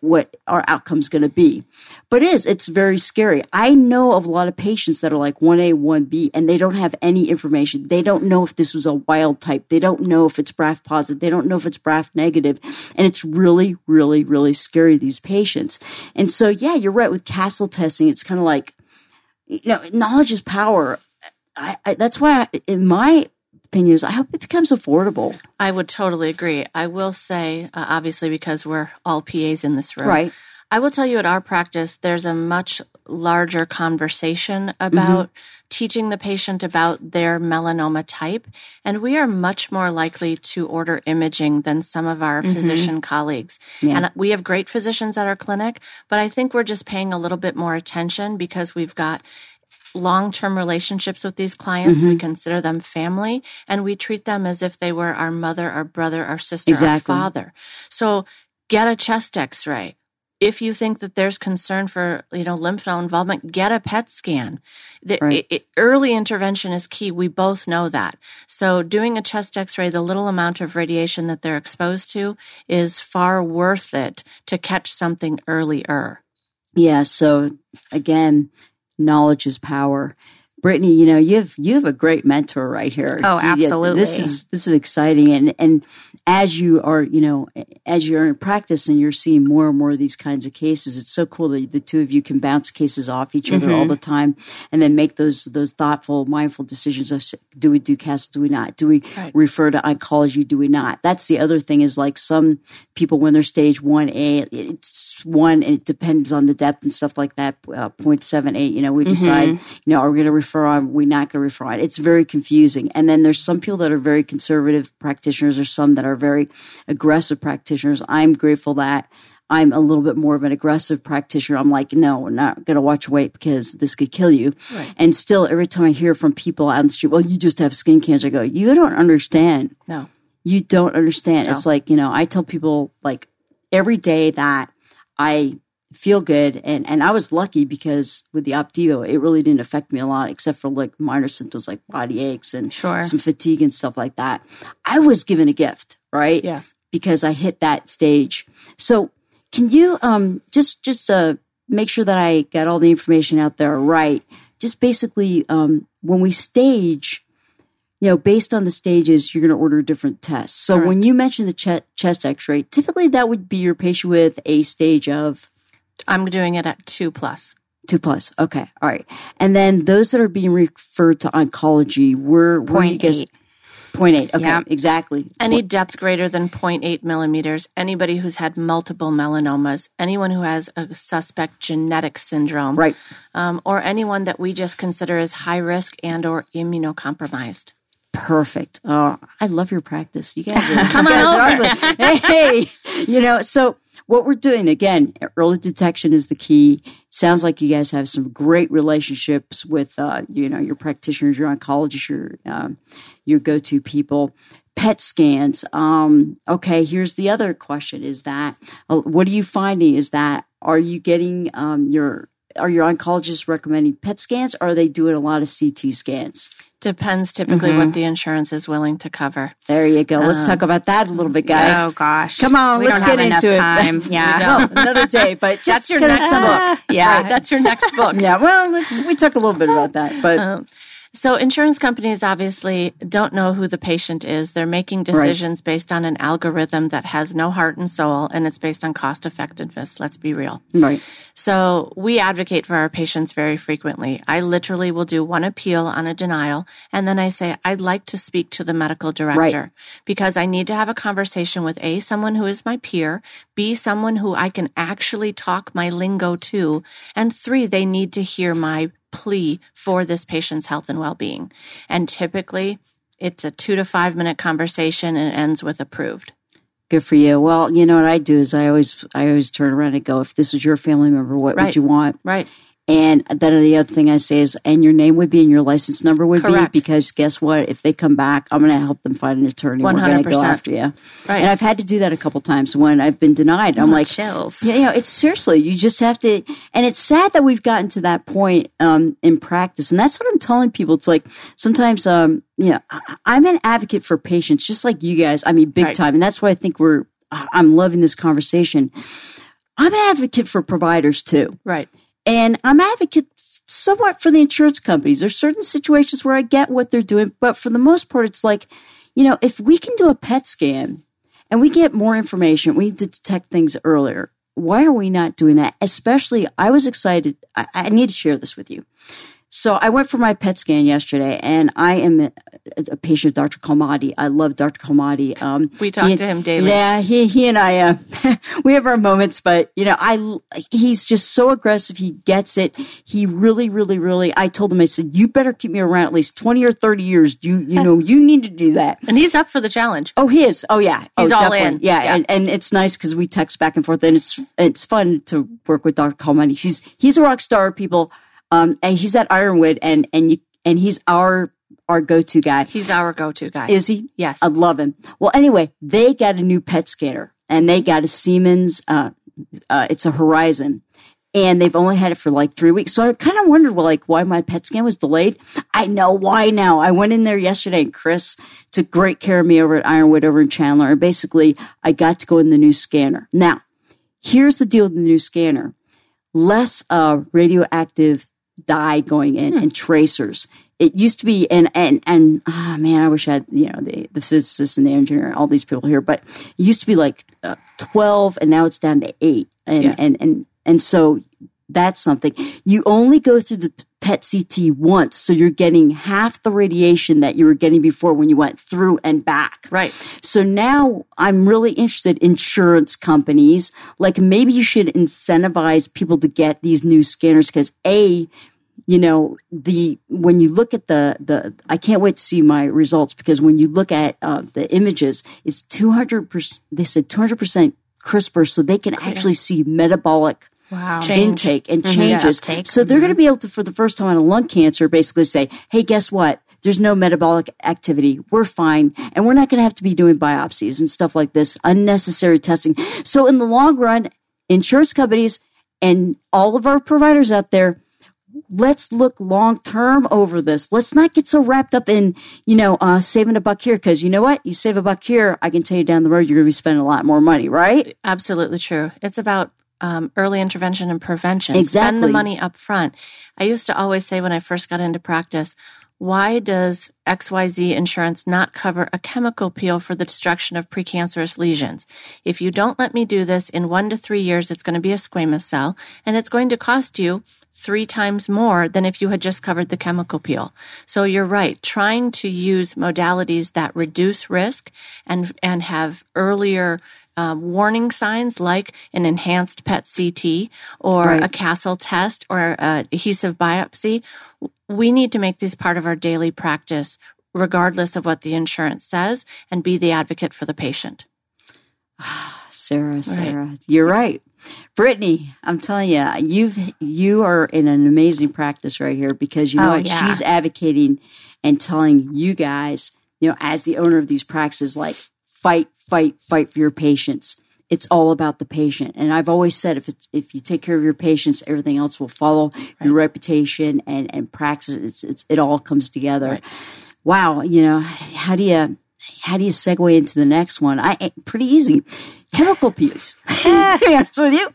S2: what our outcome's going to be. But it is, it's very scary. I know of a lot of patients that are like 1A, 1B, and they don't have any information. They don't know if this was a wild type. They don't know if it's BRAF positive. They don't know if it's BRAF negative. And it's really, really, really scary, these patients. And so, yeah, you're right with castle testing. It's kind of like, you know, knowledge is power. I, I, that's why, I, in my opinion, is I hope it becomes affordable.
S4: I would totally agree. I will say, uh, obviously, because we're all PAs in this room,
S2: Right.
S4: I will tell you at our practice, there's a much larger conversation about mm-hmm. teaching the patient about their melanoma type. And we are much more likely to order imaging than some of our mm-hmm. physician colleagues. Yeah. And we have great physicians at our clinic, but I think we're just paying a little bit more attention because we've got long term relationships with these clients. Mm-hmm. We consider them family and we treat them as if they were our mother, our brother, our sister, exactly. our father. So get a chest x ray. If you think that there's concern for, you know, lymph node involvement, get a PET scan. The, right. it, it, early intervention is key. We both know that. So doing a chest x-ray, the little amount of radiation that they're exposed to is far worth it to catch something earlier.
S2: Yeah. So again, knowledge is power. Brittany, you know, you have you have a great mentor right here.
S3: Oh, absolutely.
S2: This is this is exciting and and as you are, you know, as you're in practice and you're seeing more and more of these kinds of cases, it's so cool that the two of you can bounce cases off each other mm-hmm. all the time and then make those those thoughtful, mindful decisions of do we do CAS, do we not? Do we right. refer to oncology, do we not? That's the other thing is like some people when they're stage 1A, it's one and it depends on the depth and stuff like that, uh, 0.78, you know, we decide, mm-hmm. you know, are we going to refer on, we're not going to refer on. It's very confusing. And then there's some people that are very conservative practitioners or some that are very aggressive practitioners. I'm grateful that I'm a little bit more of an aggressive practitioner. I'm like, no, I'm not going to watch weight because this could kill you. Right. And still, every time I hear from people out on the street, well, you just have skin cancer, I go, you don't understand.
S4: No.
S2: You don't understand. No. It's like, you know, I tell people like every day that I feel good and and I was lucky because with the Opdivo it really didn't affect me a lot except for like minor symptoms like body aches and
S3: sure.
S2: some fatigue and stuff like that. I was given a gift, right?
S4: Yes.
S2: Because I hit that stage. So can you um just just uh make sure that I got all the information out there right? Just basically um when we stage you know, based on the stages, you're going to order different tests. So right. when you mention the ch- chest X-ray, typically that would be your patient with a stage of
S4: I'm doing it at two plus.
S2: Two plus. Okay. All right. And then those that are being referred to oncology, were
S3: point eight.
S2: Point eight. Okay. Yeah. Exactly.
S4: Any depth greater than 0.8 millimeters. Anybody who's had multiple melanomas. Anyone who has a suspect genetic syndrome.
S2: Right.
S4: Um, or anyone that we just consider as high risk and or immunocompromised
S2: perfect. Oh, I love your practice. You guys are, [LAUGHS] come on over. Awesome. hey, you know, so what we're doing again, early detection is the key. Sounds like you guys have some great relationships with, uh, you know, your practitioners, your oncologists, your um, your go to people. PET scans. Um, okay, here's the other question: Is that uh, what are you finding? Is that are you getting um, your are your oncologists recommending PET scans? Or are they doing a lot of CT scans?
S4: Depends typically mm-hmm. what the insurance is willing to cover.
S2: There you go. Let's um, talk about that a little bit, guys.
S3: Oh gosh,
S2: come on,
S3: we
S2: let's get into it.
S3: Time. [LAUGHS] Yeah,
S2: well, another day, but [LAUGHS]
S4: that's your next book.
S3: Yeah,
S4: right, that's your next book. [LAUGHS]
S2: yeah, well, we talk a little bit about that, but. Um,
S4: so, insurance companies obviously don't know who the patient is. They're making decisions right. based on an algorithm that has no heart and soul, and it's based on cost effectiveness. Let's be real.
S2: Right.
S4: So, we advocate for our patients very frequently. I literally will do one appeal on a denial, and then I say, I'd like to speak to the medical director right. because I need to have a conversation with A, someone who is my peer, B, someone who I can actually talk my lingo to, and three, they need to hear my plea for this patient's health and well being. And typically, it's a two to five minute conversation and ends with approved.
S2: Good for you. Well, you know what I do is I always I always turn around and go, if this is your family member, what right. would you want?
S4: Right.
S2: And then the other thing I say is, and your name would be and your license number would
S4: Correct.
S2: be because guess what? If they come back, I'm going to help them find an attorney. 100%. We're going to go after you.
S4: Right.
S2: And I've had to do that a couple times when I've been denied. I'm oh, like,
S3: chills.
S2: Yeah, you know, it's seriously, you just have to. And it's sad that we've gotten to that point um, in practice. And that's what I'm telling people. It's like sometimes, um, you know, I'm an advocate for patients, just like you guys. I mean, big right. time. And that's why I think we're, I'm loving this conversation. I'm an advocate for providers too.
S4: Right.
S2: And I'm advocate somewhat for the insurance companies. There's certain situations where I get what they're doing, but for the most part, it's like, you know, if we can do a PET scan and we get more information, we need to detect things earlier. Why are we not doing that? Especially, I was excited. I, I need to share this with you. So I went for my PET scan yesterday, and I am a, patient of Dr. Kalmadi. I love Dr. Kalmadi. Um,
S4: we talk
S2: he,
S4: to him daily.
S2: Yeah, he he and I, uh, [LAUGHS] we have our moments, but you know, I he's just so aggressive. He gets it. He really, really, really. I told him, I said, you better keep me around at least twenty or thirty years. You you know, you need to do that.
S4: And he's up for the challenge.
S2: Oh, he is. Oh, yeah.
S4: He's
S2: oh,
S4: all
S2: definitely.
S4: in.
S2: Yeah,
S4: Yeah.
S2: And, and it's nice because we text back and forth, and it's it's fun to work with Dr. Kalmadi. He's he's a rock star, people. Um, and he's at Ironwood, and and you and he's our our go to guy.
S4: He's our go-to guy.
S2: Is he?
S4: yes.
S2: I love him. Well, anyway, they got a new PET scanner, and they got a Siemens. Uh, uh, it's a Horizon, and they've only had it for like three weeks. So I kind of wondered, well, like, why my PET scan was delayed. I know why now. I went in there yesterday, and Chris took great care of me over at Ironwood over in Chandler. And basically, I got to go in the new scanner. Now, here's the deal with the new scanner: less uh, radioactive dye going in and tracers. It used to be, and and and ah man, I wish I had you know the the physicist and the engineer, all these people here, but it used to be like uh, twelve, and now it's down to eight, and
S4: Yes.
S2: and and and so that's something. You only go through the PET CT once, so you're getting half the radiation that you were getting before when you went through and back.
S4: Right.
S2: So now I'm really interested insurance companies. Like maybe you should incentivize people to get these new scanners because A, you know, the when you look at the the I can't wait to see my results because when you look at uh, the images, it's 200 percent. They said 200 percent crisper, so they can actually see metabolic
S3: Wow.
S4: Change.
S2: intake and
S3: Yeah,
S2: changes.
S3: uptake.
S2: So they're going to be able to, for the first time on a lung cancer, basically say, "Hey, guess what? There's no metabolic activity. We're fine, and we're not going to have to be doing biopsies and stuff like this, unnecessary testing." So in the long run, insurance companies and all of our providers out there. Let's look long term over this. Let's not get so wrapped up in, you know, uh, saving a buck here. Cause you know what? You save a buck here, I can tell you down the road, you're going to be spending a lot more money, right?
S4: Absolutely true. It's about um, early intervention and prevention.
S2: Exactly.
S4: Spend the money up front. I used to always say when I first got into practice, why does XYZ insurance not cover a chemical peel for the destruction of precancerous lesions? If you don't let me do this in one to three years, it's going to be a squamous cell and it's going to cost you three times more than if you had just covered the chemical peel. So you're right. Trying to use modalities that reduce risk and, and have earlier um, warning signs like an enhanced PET CT or
S2: Right.
S4: a Castle test or a adhesive biopsy. We need to make these part of our daily practice, regardless of what the insurance says, and be the advocate for the patient. [SIGHS]
S2: Sarah, Sarah, you're right. Brittany, I'm telling you, you've you are in an amazing practice right here because you know
S3: Oh,
S2: what?
S3: yeah.
S2: She's advocating and telling you guys, you know, as the owner of these practices, like fight, fight, fight for your patients. It's all about the patient. And I've always said if it's if you take care of your patients, everything else will follow. Your reputation and and practice, it's, it's it all comes together.
S4: Right.
S2: Wow, you know, how do you how do you segue into the next one? I eh, pretty easy. Chemical peels. [LAUGHS] to be honest with you,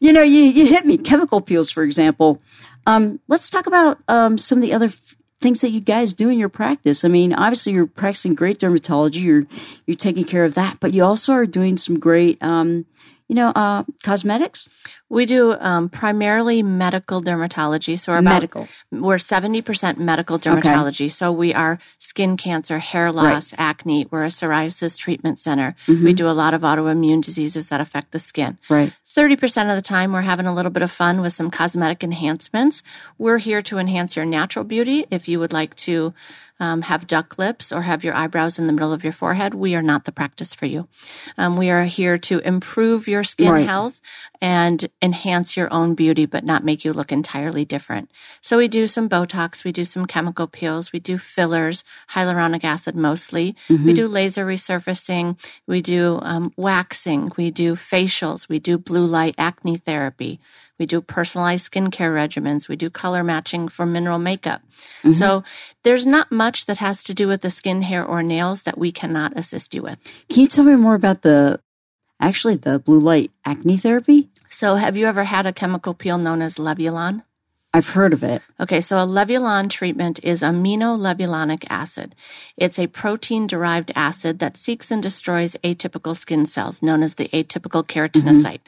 S2: you know, you, you hit me. Chemical peels, for example. Um, let's talk about um, some of the other f- things that you guys do in your practice. I mean, obviously, you're practicing great dermatology. You're you're taking care of that, but you also are doing some great, um, you know, uh, cosmetics.
S4: We do um, primarily medical dermatology. So we're about,
S2: Medical.
S4: We're seventy percent medical dermatology. So we are skin cancer, hair loss, acne. We're a psoriasis treatment center. We do a lot of autoimmune diseases that affect the skin.
S2: Right.
S4: 30% of the time, we're having a little bit of fun with some cosmetic enhancements. We're here to enhance your natural beauty. If you would like to um, have duck lips or have your eyebrows in the middle of your forehead, we are not the practice for you. Um, we are here to improve your skin
S2: Right.
S4: health and enhance your own beauty, but not make you look entirely different. So we do some Botox, we do some chemical peels, we do fillers, hyaluronic acid mostly. We do laser resurfacing, we do um, waxing, we do facials, we do blue light acne therapy. We do personalized skincare regimens. We do color matching for mineral makeup. Mm-hmm. So there's not much that has to do with the skin, hair, or nails that we cannot assist you with.
S2: Can you tell me more about the actually the blue light acne therapy?
S4: So have you ever had a chemical peel known as Levulan?
S2: I've heard of it.
S4: Okay, so a Levulan treatment is aminolevulinic acid. It's a protein derived acid that seeks and destroys atypical skin cells, known as the atypical mm-hmm. keratinocyte.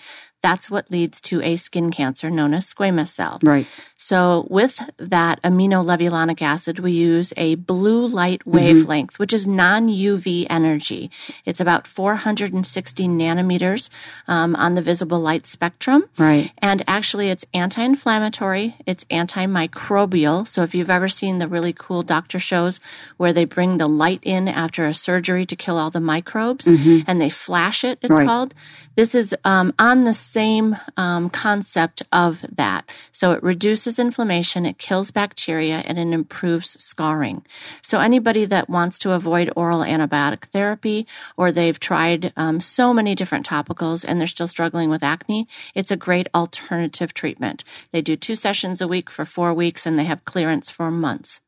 S4: That's what leads to a skin cancer known as squamous cell.
S2: Right.
S4: So with that aminolevulinic acid, we use a blue light
S2: Mm-hmm.
S4: wavelength, which is non-UV energy. It's about 460 nanometers um, on the visible light spectrum.
S2: Right.
S4: And actually, it's anti inflammatory, it's antimicrobial. So, if you've ever seen the really cool doctor shows where they bring the light in after a surgery to kill all the microbes and they flash it, it's
S2: Mm-hmm. Right.
S4: called. This is um, on the same um, concept of that. So, it reduces inflammation, it kills bacteria, and it improves scarring. So, anybody that wants to avoid oral antibiotic therapy or they've tried um, so many different topicals and they're still struggling with acne, it's a great alternative treatment. They do two sessions a week for four weeks and they have clearance for months.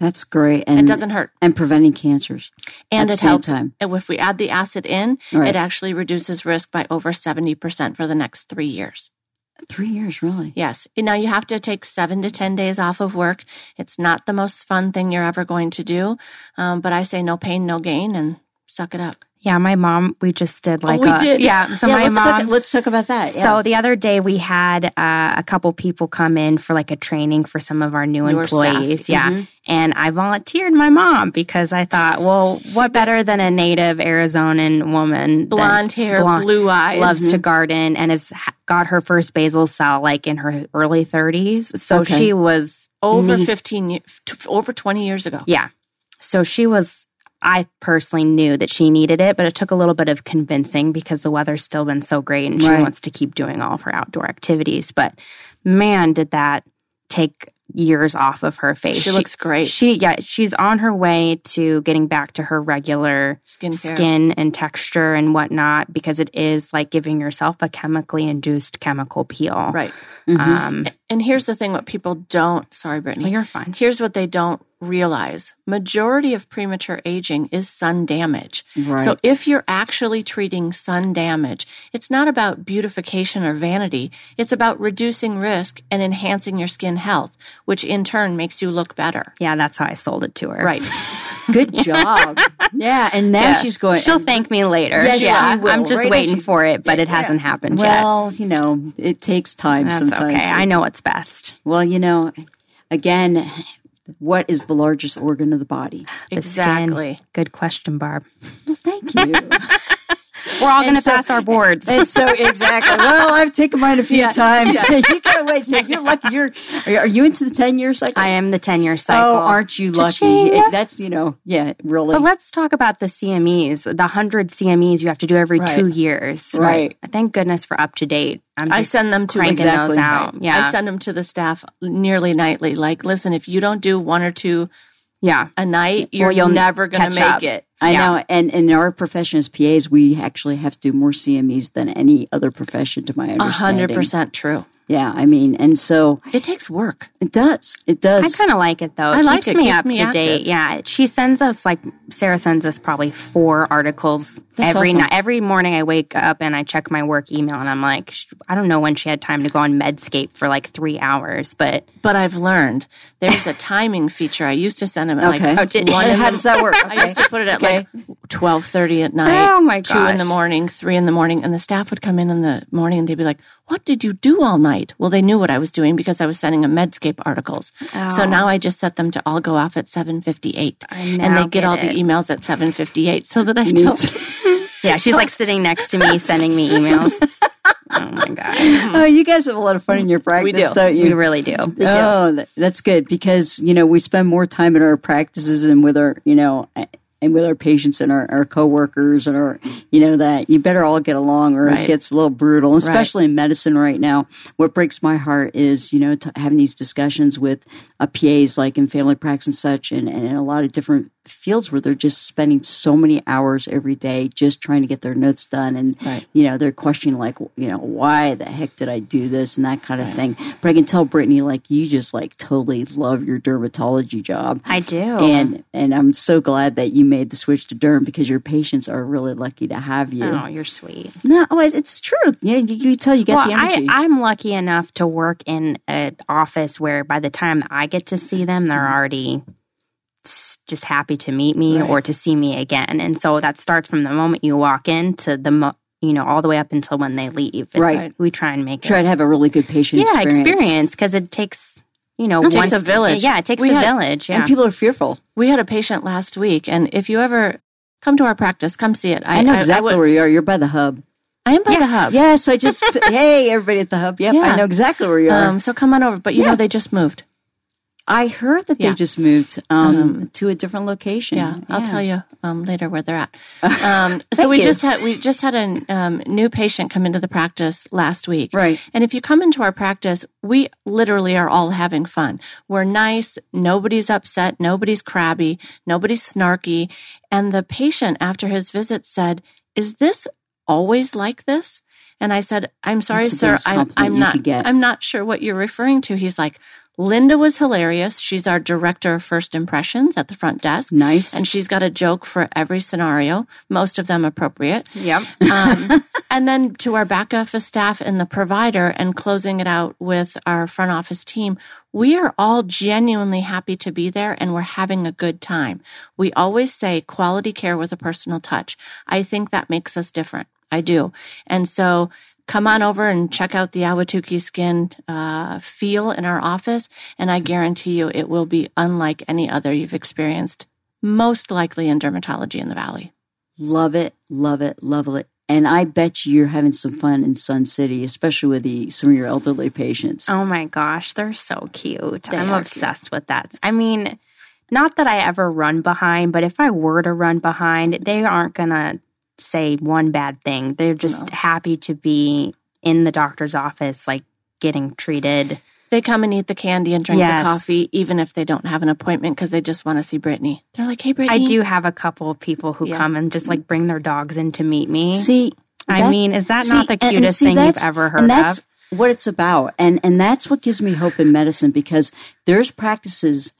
S2: That's great. And
S4: It doesn't hurt.
S2: And preventing cancers.
S4: And
S2: at
S4: it
S2: the same
S4: helps.
S2: time.
S4: And if we add the acid in,
S2: Right.
S4: it actually reduces risk by over 70% for the next three years.
S2: Three years, really.
S4: Yes. Now you have to take seven to 10 days off of work. It's not the most fun thing you're ever going to do. Um, but I say no pain, no gain and suck it up.
S3: Yeah, my mom, we just did like
S4: we
S3: a,
S4: did.
S3: Yeah, so
S2: yeah,
S3: my
S2: let's,
S3: mom.
S2: talk, let's talk about that.
S3: So the other day we had uh, a couple people come in for like a training for some of our new
S4: Newer
S3: employees.
S4: staff. Mm-hmm.
S3: Yeah. And I volunteered my mom because I thought, well, what better than a native Arizonan woman?
S4: Blonde hair,
S3: blonde-
S4: blue eyes.
S3: Loves to garden and has got her first basal cell like in her early 30s. So
S2: Okay.
S3: she was
S4: over
S3: neat.
S4: 15, ye- over 20 years ago.
S3: Yeah. So she was, I personally knew that she needed it, but it took a little bit of convincing because the weather's still been so great and she
S2: Right.
S3: wants to keep doing all of her outdoor activities. But man, did that take years off of her face.
S4: She looks great.
S3: She, yeah, she's on her way to getting back to her regular
S4: Skincare.
S3: skin and texture and whatnot because it is like giving yourself a chemically induced chemical peel.
S4: Right.
S3: Um,
S4: And here's the thing what people don't, sorry, Brittany.
S3: well, you're fine.
S4: Here's what they don't realize. Majority of premature aging is sun damage.
S2: Right.
S4: So if you're actually treating sun damage, it's not about beautification or vanity. It's about reducing risk and enhancing your skin health, which in turn makes you look better.
S3: Yeah, that's how I sold it to her.
S4: Right.
S2: Good job. yeah. And now
S3: Yeah.
S2: she's going.
S3: She'll thank me later.
S2: Yes, she
S3: yeah,
S2: will,
S3: I'm just
S2: right?
S3: waiting
S2: She-
S3: for it, but it
S2: Yeah.
S3: hasn't happened yet.
S2: Well, you know, it takes time
S3: That's
S2: sometimes.
S3: okay. I know what's best.
S2: Well, you know, again, what is the largest organ of the body?
S4: Exactly.
S3: skin. Good question, Barb.
S2: Well, thank you. [LAUGHS]
S3: We're all going to
S2: so-
S3: pass our boards.
S2: and so exactly. Well, I've taken mine a few
S4: Yeah.
S2: times. [LAUGHS] you gotta wait. So you're lucky. You're are, you- are you into the ten year cycle?
S3: I am the 10 year cycle.
S2: Oh, aren't you lucky? It- that's you know, yeah, really.
S3: But let's talk about the CMEs. The 100 CMEs you have to do every
S4: Right.
S3: two years.
S2: Right.
S3: Thank goodness for up to date. I'm
S4: I
S3: just
S4: send them to
S2: Exactly.
S3: those out. Yeah.
S4: I send them to the staff nearly nightly. Like, listen, if you don't do one or two
S3: yeah.
S4: a night, you're
S3: you'll
S4: never going to make
S3: up.
S4: it.
S2: I
S3: Yeah.
S2: know, and in our profession as PAs, we actually have to do more CMEs than any other profession, to my
S4: A
S2: understanding.
S4: hundred percent true.
S2: Yeah, I mean, and so
S4: It takes work.
S2: it does. It does.
S3: I kind of like it though. It
S4: I like
S3: keeps
S4: it.
S3: me
S4: Keeps
S3: up
S4: me
S3: to
S4: active.
S3: date. Yeah, she sends us like Sarah sends us probably four articles
S2: That's
S3: every
S2: awesome.
S3: night. Every morning I wake up and I check my work email and I'm like, I don't know when she had time to go on Medscape for like three hours, but
S4: But I've learned there's a timing feature. I used to send them at
S2: okay.
S4: like
S3: Oh, did
S4: one
S2: How does that work? [LAUGHS]
S4: I used to put it at
S2: Okay.
S4: like twelve thirty at night.
S3: Oh, my
S4: Two in the morning, three in the morning, and the staff would come in in the morning and they'd be like, "What did you do all night?" Well, they knew what I was doing because I was sending them Medscape articles. So
S3: Oh.
S4: now I just set them to all go off at seven fifty eight, and they get
S3: get
S4: all
S3: it.
S4: the emails at seven fifty eight, so that I
S2: Me
S4: don't. [LAUGHS]
S3: yeah, she's like sitting next to me [LAUGHS] sending me emails. Oh my god, [LAUGHS]
S2: oh, you guys have a lot of fun in your practice,
S4: do.
S2: don't you?
S3: we really do.
S2: Oh, that, that's good because you know we spend more time in our practices and with our you know and with our patients and our, our coworkers and our you know that you better all get along or it gets a little brutal, especially in medicine right now. What breaks my heart is you know t- having these discussions with uh, PAs like in family practice and such, and, and a lot of different fields where they're just spending so many hours every day just trying to get their notes done and
S4: Right.
S2: you know they're questioning like you know why the heck did i do this and that kind of thing. But i can tell brittany like you just like totally love your dermatology job.
S3: I do.
S2: and and i'm so glad that you made the switch to derm because your patients are really lucky to have you.
S3: Oh, you're sweet.
S2: no oh, it's true. Yeah you, you tell you get
S3: well,
S2: the energy.
S3: I, I'm lucky enough to work in an office where by the time I get to see them, they're mm-hmm. already s- just happy to meet me
S4: Right.
S3: or to see me again. And so that starts from the moment you walk in to the mo- you know, all the way up until when they leave. And
S2: Right.
S3: We try and make
S2: Try
S3: it.
S2: to have a really good patient
S3: yeah,
S2: experience.
S3: experience because it takes, you know,
S4: It takes
S3: once-
S4: a village.
S3: Yeah, it takes
S4: We
S3: a
S4: had-
S3: village. Yeah.
S2: And people are fearful.
S4: We had a patient last week, and if you ever come to our practice, come see it.
S2: I, know exactly
S4: would-
S2: where you are. You're by the hub.
S4: I am by the hub.
S2: Yes, yeah, so I just [LAUGHS] hey everybody at the hub. Yep, I know exactly where you are.
S4: Um, so come on over. But you
S2: Yeah.
S4: know, they just moved.
S2: I heard that they just moved um, to a different location.
S4: Yeah, I'll tell you um, later where they're at. [LAUGHS] Um, so we
S2: you.
S4: just had we just had a um, new patient come into the practice last week.
S2: Right.
S4: And if you come into our practice, we literally are all having fun. We're nice. Nobody's upset. Nobody's crabby. Nobody's snarky. And the patient after his visit said, "Is this always like this?" And I said, "I'm sorry,
S2: That's
S4: sir. I'm, I'm not.
S2: get.
S4: I'm not sure what you're referring to." He's like. Linda was hilarious. She's our director of first impressions at the front desk.
S2: Nice.
S4: And she's got a joke for every scenario, most of them appropriate.
S3: yep.
S4: Um, [LAUGHS] and then to our back office staff and the provider, and closing it out with our front office team, we are all genuinely happy to be there and we're having a good time. We always say quality care with a personal touch. I think that makes us different. I do. And so come on over and check out the Ahwatukee skin uh, feel in our office, and I guarantee you it will be unlike any other you've experienced, most likely in dermatology in the Valley.
S2: love it, love it, love it. And I bet you you're having some fun in Sun City, especially with the, some of your elderly patients.
S3: Oh my gosh, they're so cute.
S4: They
S3: I'm
S4: are
S3: obsessed with that. I mean, not that I ever run behind, but if I were to run behind, they aren't going to say one bad thing. They're just
S4: No.
S3: happy to be in the doctor's office, like getting treated.
S4: They come and eat the candy and drink
S3: Yes.
S4: the coffee, even if they don't have an appointment because they just want to see Brittany. They're like, "Hey, Brittany.
S3: I do have a couple of people who
S4: Yeah.
S3: come and just like bring their dogs in to meet me.
S2: See,
S3: I
S2: that-
S3: mean, is that
S2: see,
S3: not the cutest
S2: see,
S3: thing you've ever heard of?
S2: what it's about and and that's what gives me hope in medicine because there's practices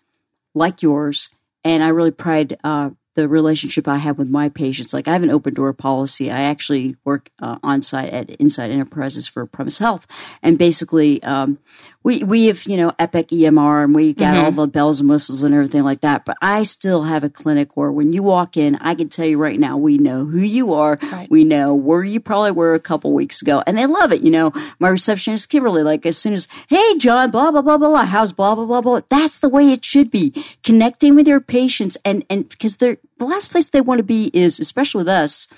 S2: like yours and i really pride uh, the relationship i have with my patients. Like i have an open door policy. I actually work uh, on site at inside enterprises for premise health. And basically um, we we have you know epic emr and we got all the bells and whistles and everything like that. But i still have a clinic where when you walk in i can tell you right now we know who you are.
S4: Right.
S2: we know where you probably were a couple weeks ago. And they love it. You know my receptionist kimberly like as soon as hey john blah blah blah blah blah how's blah blah blah blah that's the way it should be. Connecting with your patients and and because they're the last place they want to be is especially with us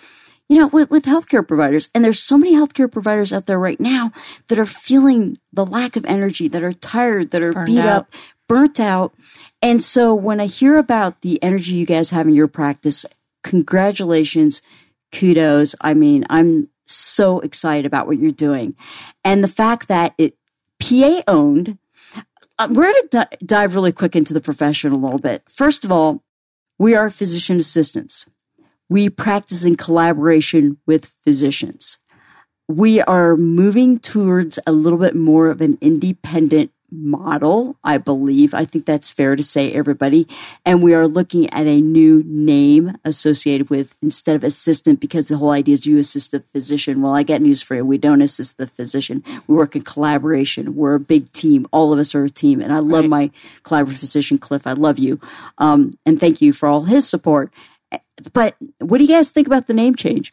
S2: you know, with, with healthcare providers. And there's so many healthcare providers out there right now that are feeling the lack of energy, that are tired, that are
S4: Burned
S2: beat
S4: out.
S2: up, burnt out. And so when I hear about the energy you guys have in your practice, congratulations, kudos. I mean, I'm so excited about what you're doing. And the fact that it PA owned, uh, we're going to di- dive really quick into the profession a little bit. First of all, we are physician assistants we practice in collaboration with physicians. We are moving towards a little bit more of an independent model, I believe. I think that's fair to say, everybody. And we are looking at a new name associated with instead of assistant, because the whole idea is you assist the physician. Well, I got news for you. We don't assist the physician. We work in collaboration. We're a big team. All of us are a team. And I love
S4: Right.
S2: my collaborative physician, Cliff. I love you. Um, and thank you for all his support. But what do you guys think about the name change?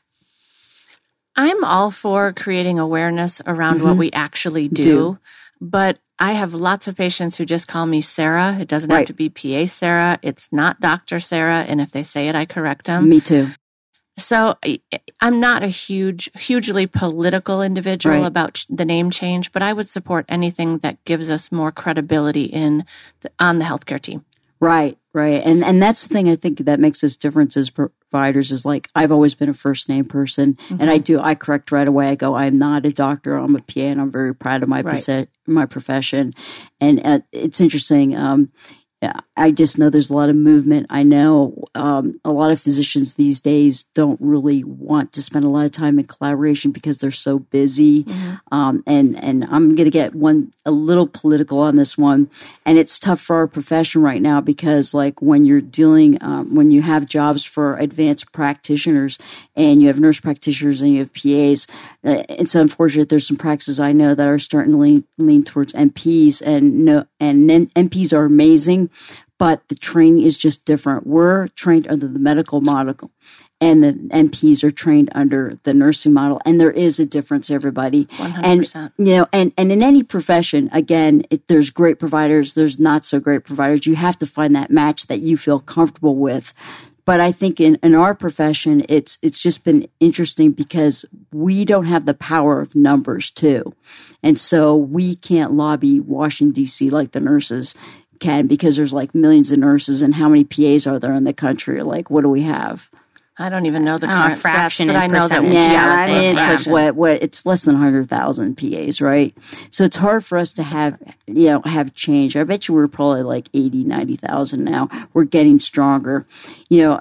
S4: I'm all for creating awareness around what we actually do,
S2: Do.
S4: but I have lots of patients who just call me Sarah. It doesn't
S2: Right.
S4: have to be PA Sarah. It's not Dr. Sarah. And if they say it, I correct them.
S2: Me too.
S4: So I- I'm not a huge, hugely political individual
S2: Right.
S4: about ch- the name change, but I would support anything that gives us more credibility in the, on the healthcare team.
S2: Right, right. And and that's the thing I think that makes us different as providers is like I've always been a first name person and I do I correct right away. I go I'm not a doctor, I'm a PA and I'm very proud of my
S4: Right.
S2: proce- my profession. And uh, it's interesting um yeah, I just know there's a lot of movement. I know um, a lot of physicians these days don't really want to spend a lot of time in collaboration because they're so busy. Um, and and I'm going to get one a little political on this one, and it's tough for our profession right now because like when you're dealing um, when you have jobs for advanced practitioners and you have nurse practitioners and you have PAs, uh, it's unfortunate. There's some practices I know that are starting to lean lean towards NPs, and no and NPs are amazing, but the training is just different. We're trained under the medical model. and the NPs are trained under the nursing model. And there is a difference, everybody.
S4: 100%.
S2: And, you know, and, and in any profession, again, it, there's great providers, there's not so great providers. You have to find that match that you feel comfortable with. But I think in, in our profession, it's, it's just been interesting because we don't have the power of numbers too. And so we can't lobby Washington DC like the nurses can because there's like millions of nurses and how many PAs are there in the country? Like, what do we have?
S4: I don't even know the current
S3: fraction
S4: stats, but I know that we
S2: Yeah,
S3: Yeah,
S2: I mean, it's like what, what, it's less than 100,000 PAs, right? So it's hard for us to have, you know, have change. I bet you we're probably like 80, 90,000 now. We're getting stronger, you know,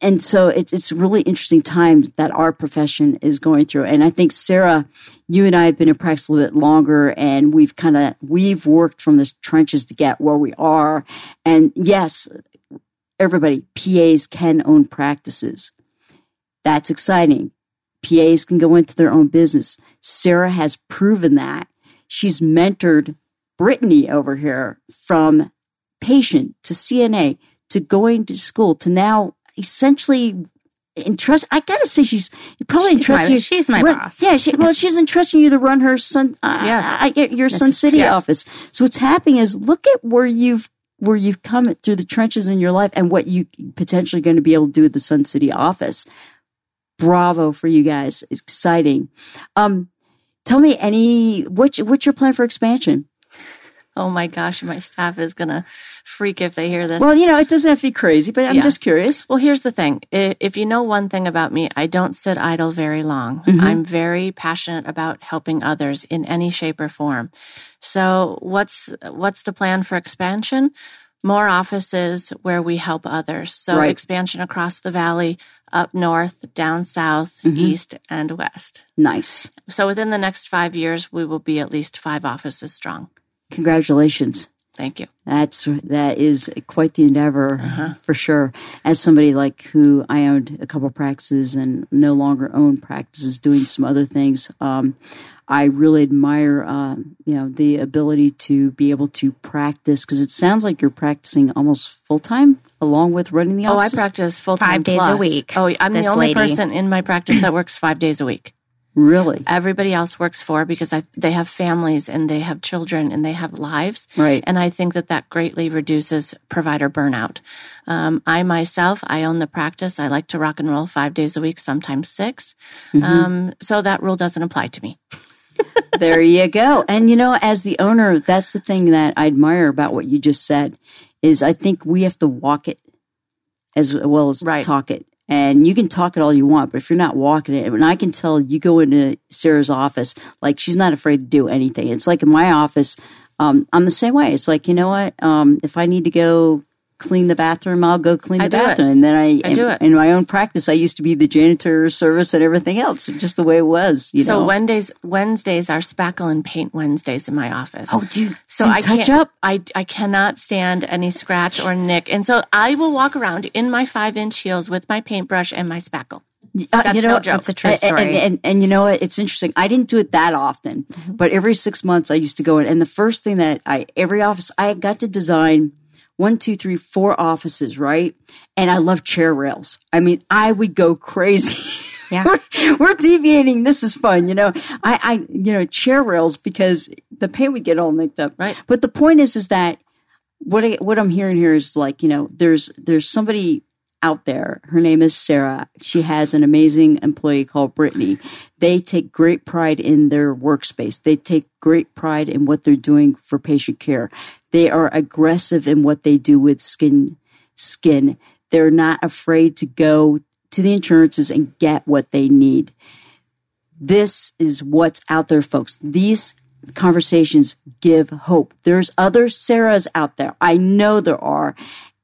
S2: and so it's, it's really interesting times that our profession is going through. And I think Sarah, you and I have been in practice a little bit longer and we've kind of, we've worked from the trenches to get where we are. And yes, everybody, PAs can own practices. That's exciting. PAs can go into their own business. Sarah has proven that. She's mentored Brittany over here from patient to CNA to going to school to now essentially entrust. I gotta say, she's probably
S3: She's
S2: entrusting
S3: my-
S2: you.
S3: she's my
S2: run-
S3: boss.
S2: Yeah, she, well, she's entrusting you to run her son. Uh,
S4: Yes.
S2: I get your Sun City
S4: yes.
S2: office. So what's happening is look at where you've where you've come through the trenches in your life and what you potentially going to be able to do at the Sun City office. Bravo for you guys. It's exciting. Um, tell me any what's what's your plan for expansion?
S4: Oh my gosh, my staff is gonna freak if they hear this.
S2: Well, you know, it doesn't have to be crazy, but I'm
S4: Yeah.
S2: just curious.
S4: Well, here's the thing. If you know one thing about me, I don't sit idle very long.
S2: Mhm.
S4: I'm very passionate about helping others in any shape or form. So, what's what's the plan for expansion? More offices where we help others. So,
S2: Right.
S4: expansion across the valley, up north, down south,
S2: Mhm.
S4: east, and west.
S2: Nice.
S4: So, within the next 5 years, we will be at least 5 offices strong.
S2: Congratulations.
S4: Thank you.
S2: That's that is quite the endeavor
S4: Uh-huh.
S2: for sure. As somebody like who I owned a couple practices and no longer own practices, doing some other things, um, I really admire uh, you know the ability to be able to practice because it sounds like you're practicing almost full time along with running the
S4: Oh, I practice full time
S3: Five days a week,
S4: Oh, I'm the only
S3: lady.
S4: person in my practice that works 5 days a week.
S2: Really,
S4: everybody else works for because I, they have families and they have children and they have lives.
S2: right?
S4: And I think that that greatly reduces provider burnout. Um, I myself, I own the practice. I like to rock and roll five days a week, sometimes 6
S2: Mm-hmm.
S4: Um, so that rule doesn't apply to me. [LAUGHS]
S2: there you go. And you know, as the owner, that's the thing that I admire about what you just said is I think we have to walk it as well as
S4: Right.
S2: talk it. And you can talk it all you want, but if you're not walking it, and I can tell you go into Sarah's office, like she's not afraid to do anything. It's like in my office, um, I'm the same way. It's like, you know what? Um, if I need to go clean the bathroom, I'll go clean the
S4: do it.
S2: bathroom. And then I,
S4: I do
S2: in,
S4: it.
S2: in my own practice, I used to be the janitor service and everything else, just the way it was, you
S4: so
S2: know.
S4: Wednesdays, Wednesdays are spackle and paint Wednesdays in my office.
S2: oh, do you,
S4: So
S2: do you
S4: I
S2: touch up?
S4: I, I cannot stand any scratch or nick. And so I will walk around in my five inch heels with my paintbrush and my spackle.
S2: Uh,
S4: That's
S2: you know,
S4: no joke.
S3: That's a true
S2: and,
S3: story.
S2: and, and, and you know what? It's interesting. I didn't do it that often, but every six months I used to go in. And the first thing that I, every office, I got to design one, two, three, four offices, right? And I love chair rails. I mean, I would go crazy. [LAUGHS]
S3: Yeah.
S2: we're, we're deviating. This is fun, you know. I, I, you know, chair rails because the paint would get all mixed up.
S4: Right.
S2: But the point is, is that what I, what I'm hearing here is like, you know, there's there's somebody out there. Her name is Sarah. She has an amazing employee called Brittany. They take great pride in their workspace. They take great pride in what they're doing for patient care. They are aggressive in what they do with skin skin. They're not afraid to go to the insurances and get what they need. This is what's out there, folks. These conversations give hope. There's other Sarahs out there. I know there are.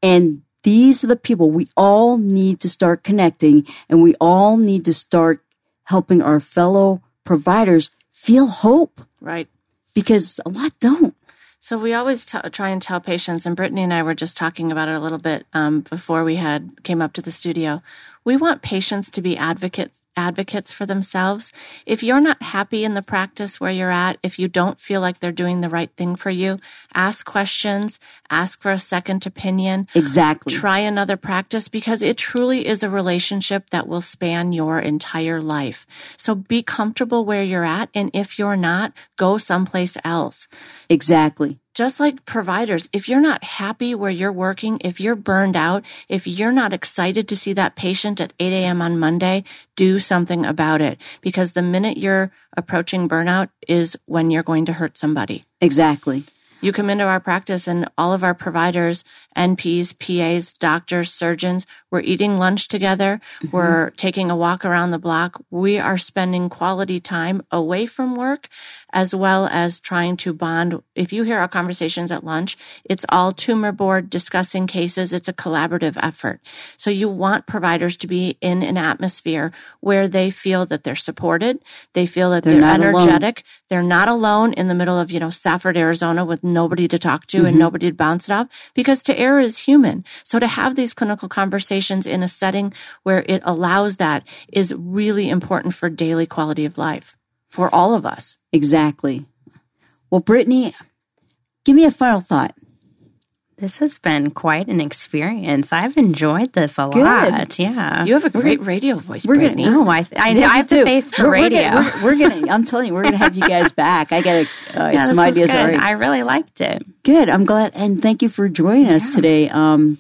S2: And these are the people we all need to start connecting and we all need to start helping our fellow providers feel hope
S4: Right.
S2: because a lot don't.
S4: So we always t- try and tell patients, and Brittany and I were just talking about it a little bit um, before we had came up to the studio. We want patients to be advocates advocates for themselves. If you're not happy in the practice where you're at, if you don't feel like they're doing the right thing for you, ask questions, ask for a second opinion.
S2: Exactly.
S4: Try another practice because it truly is a relationship that will span your entire life. So be comfortable where you're at. And if you're not, go someplace else.
S2: Exactly
S4: just like providers, if you're not happy where you're working, if you're burned out, if you're not excited to see that patient at 8 a.m. on Monday, do something about it. Because the minute you're approaching burnout is when you're going to hurt somebody.
S2: Exactly.
S4: You come into our practice and all of our providers, NPs, PAs, doctors, surgeons, we're eating lunch together. Mm-hmm. We're taking a walk around the block. We are spending quality time away from work as well as trying to bond. If you hear our conversations at lunch, it's all tumor board discussing cases. It's a collaborative effort. So you want providers to be in an atmosphere where they feel that they're supported. They feel that they're, they're energetic. Alone. They're not alone in the middle of, you know, Safford, Arizona with nobody to talk to mm-hmm. and nobody to bounce it off because to err is human. So to have these clinical conversations in a setting where it allows that is really important for daily quality of life for all of us.
S2: Exactly. Well, Brittany, give me a final thought.
S3: This has been quite an experience. I've enjoyed this a Good. lot. Yeah,
S4: you have a great we're, radio voice, we're Brittany.
S3: Gonna, no, I, I, yeah, I have the face for
S2: we're,
S3: radio.
S2: We're gonna, we're, gonna, I'm telling you, we're gonna have you guys [LAUGHS] back. I got uh, yeah, some ideas already.
S3: I really liked it.
S2: Good. I'm glad, and thank you for joining us today. Um,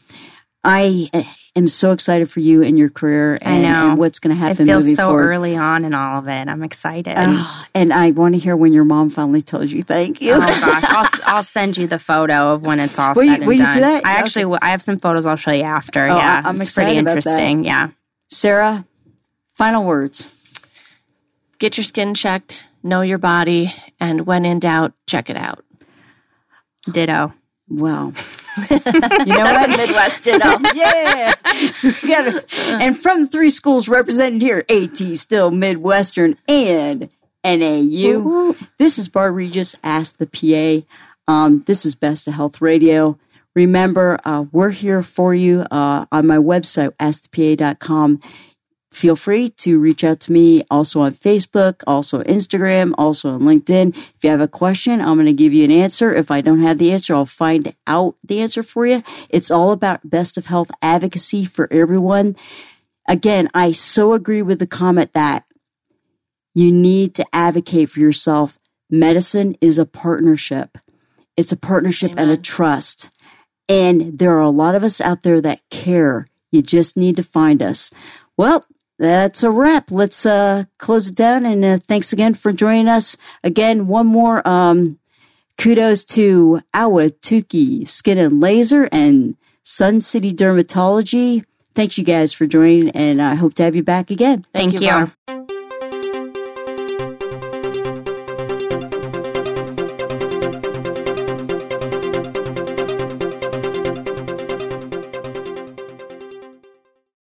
S2: I am so excited for you and your career and, and what's going to happen
S3: it feels
S2: moving
S3: so
S2: forward.
S3: early on in all of it. I'm excited.
S2: Uh, and I want to hear when your mom finally tells you thank you.
S3: Oh gosh, I'll, I'll send you the photo of when it's all will said you,
S2: will
S3: and done.
S2: You do that?
S3: I actually. I have some photos I'll show you after.
S2: Oh,
S3: yeah,
S2: I'm
S3: it's
S2: excited
S3: pretty interesting. Yeah.
S2: Sarah, final words.
S4: Get your skin checked, know your body, and when in doubt, check it out.
S3: Ditto.
S2: Wow.
S4: You know what? Midwest ditto. [LAUGHS]
S2: yeah. and from three schools represented here, AT, still Midwestern, and NAU. This is Bar Regis Ask the PA. Um, this is Best of Health Radio. Remember, uh, we're here for you uh, on my website, askthepa.com feel free to reach out to me also on Facebook, also Instagram, also on LinkedIn. If you have a question, I'm going to give you an answer. If I don't have the answer, I'll find out the answer for you. It's all about best of health advocacy for everyone. Again, I so agree with the comment that you need to advocate for yourself. Medicine is a partnership. It's a partnership Amen. and a trust. And there are a lot of us out there that care. You just need to find us. Well, that's a wrap. Let's uh, close it down. And uh, thanks again for joining us. Again, one more um, kudos to Ahwatukee Skin and Laser and Sun City Dermatology. Thanks, you guys, for joining, and I hope to have you back again.
S3: Thank, Thank you. you.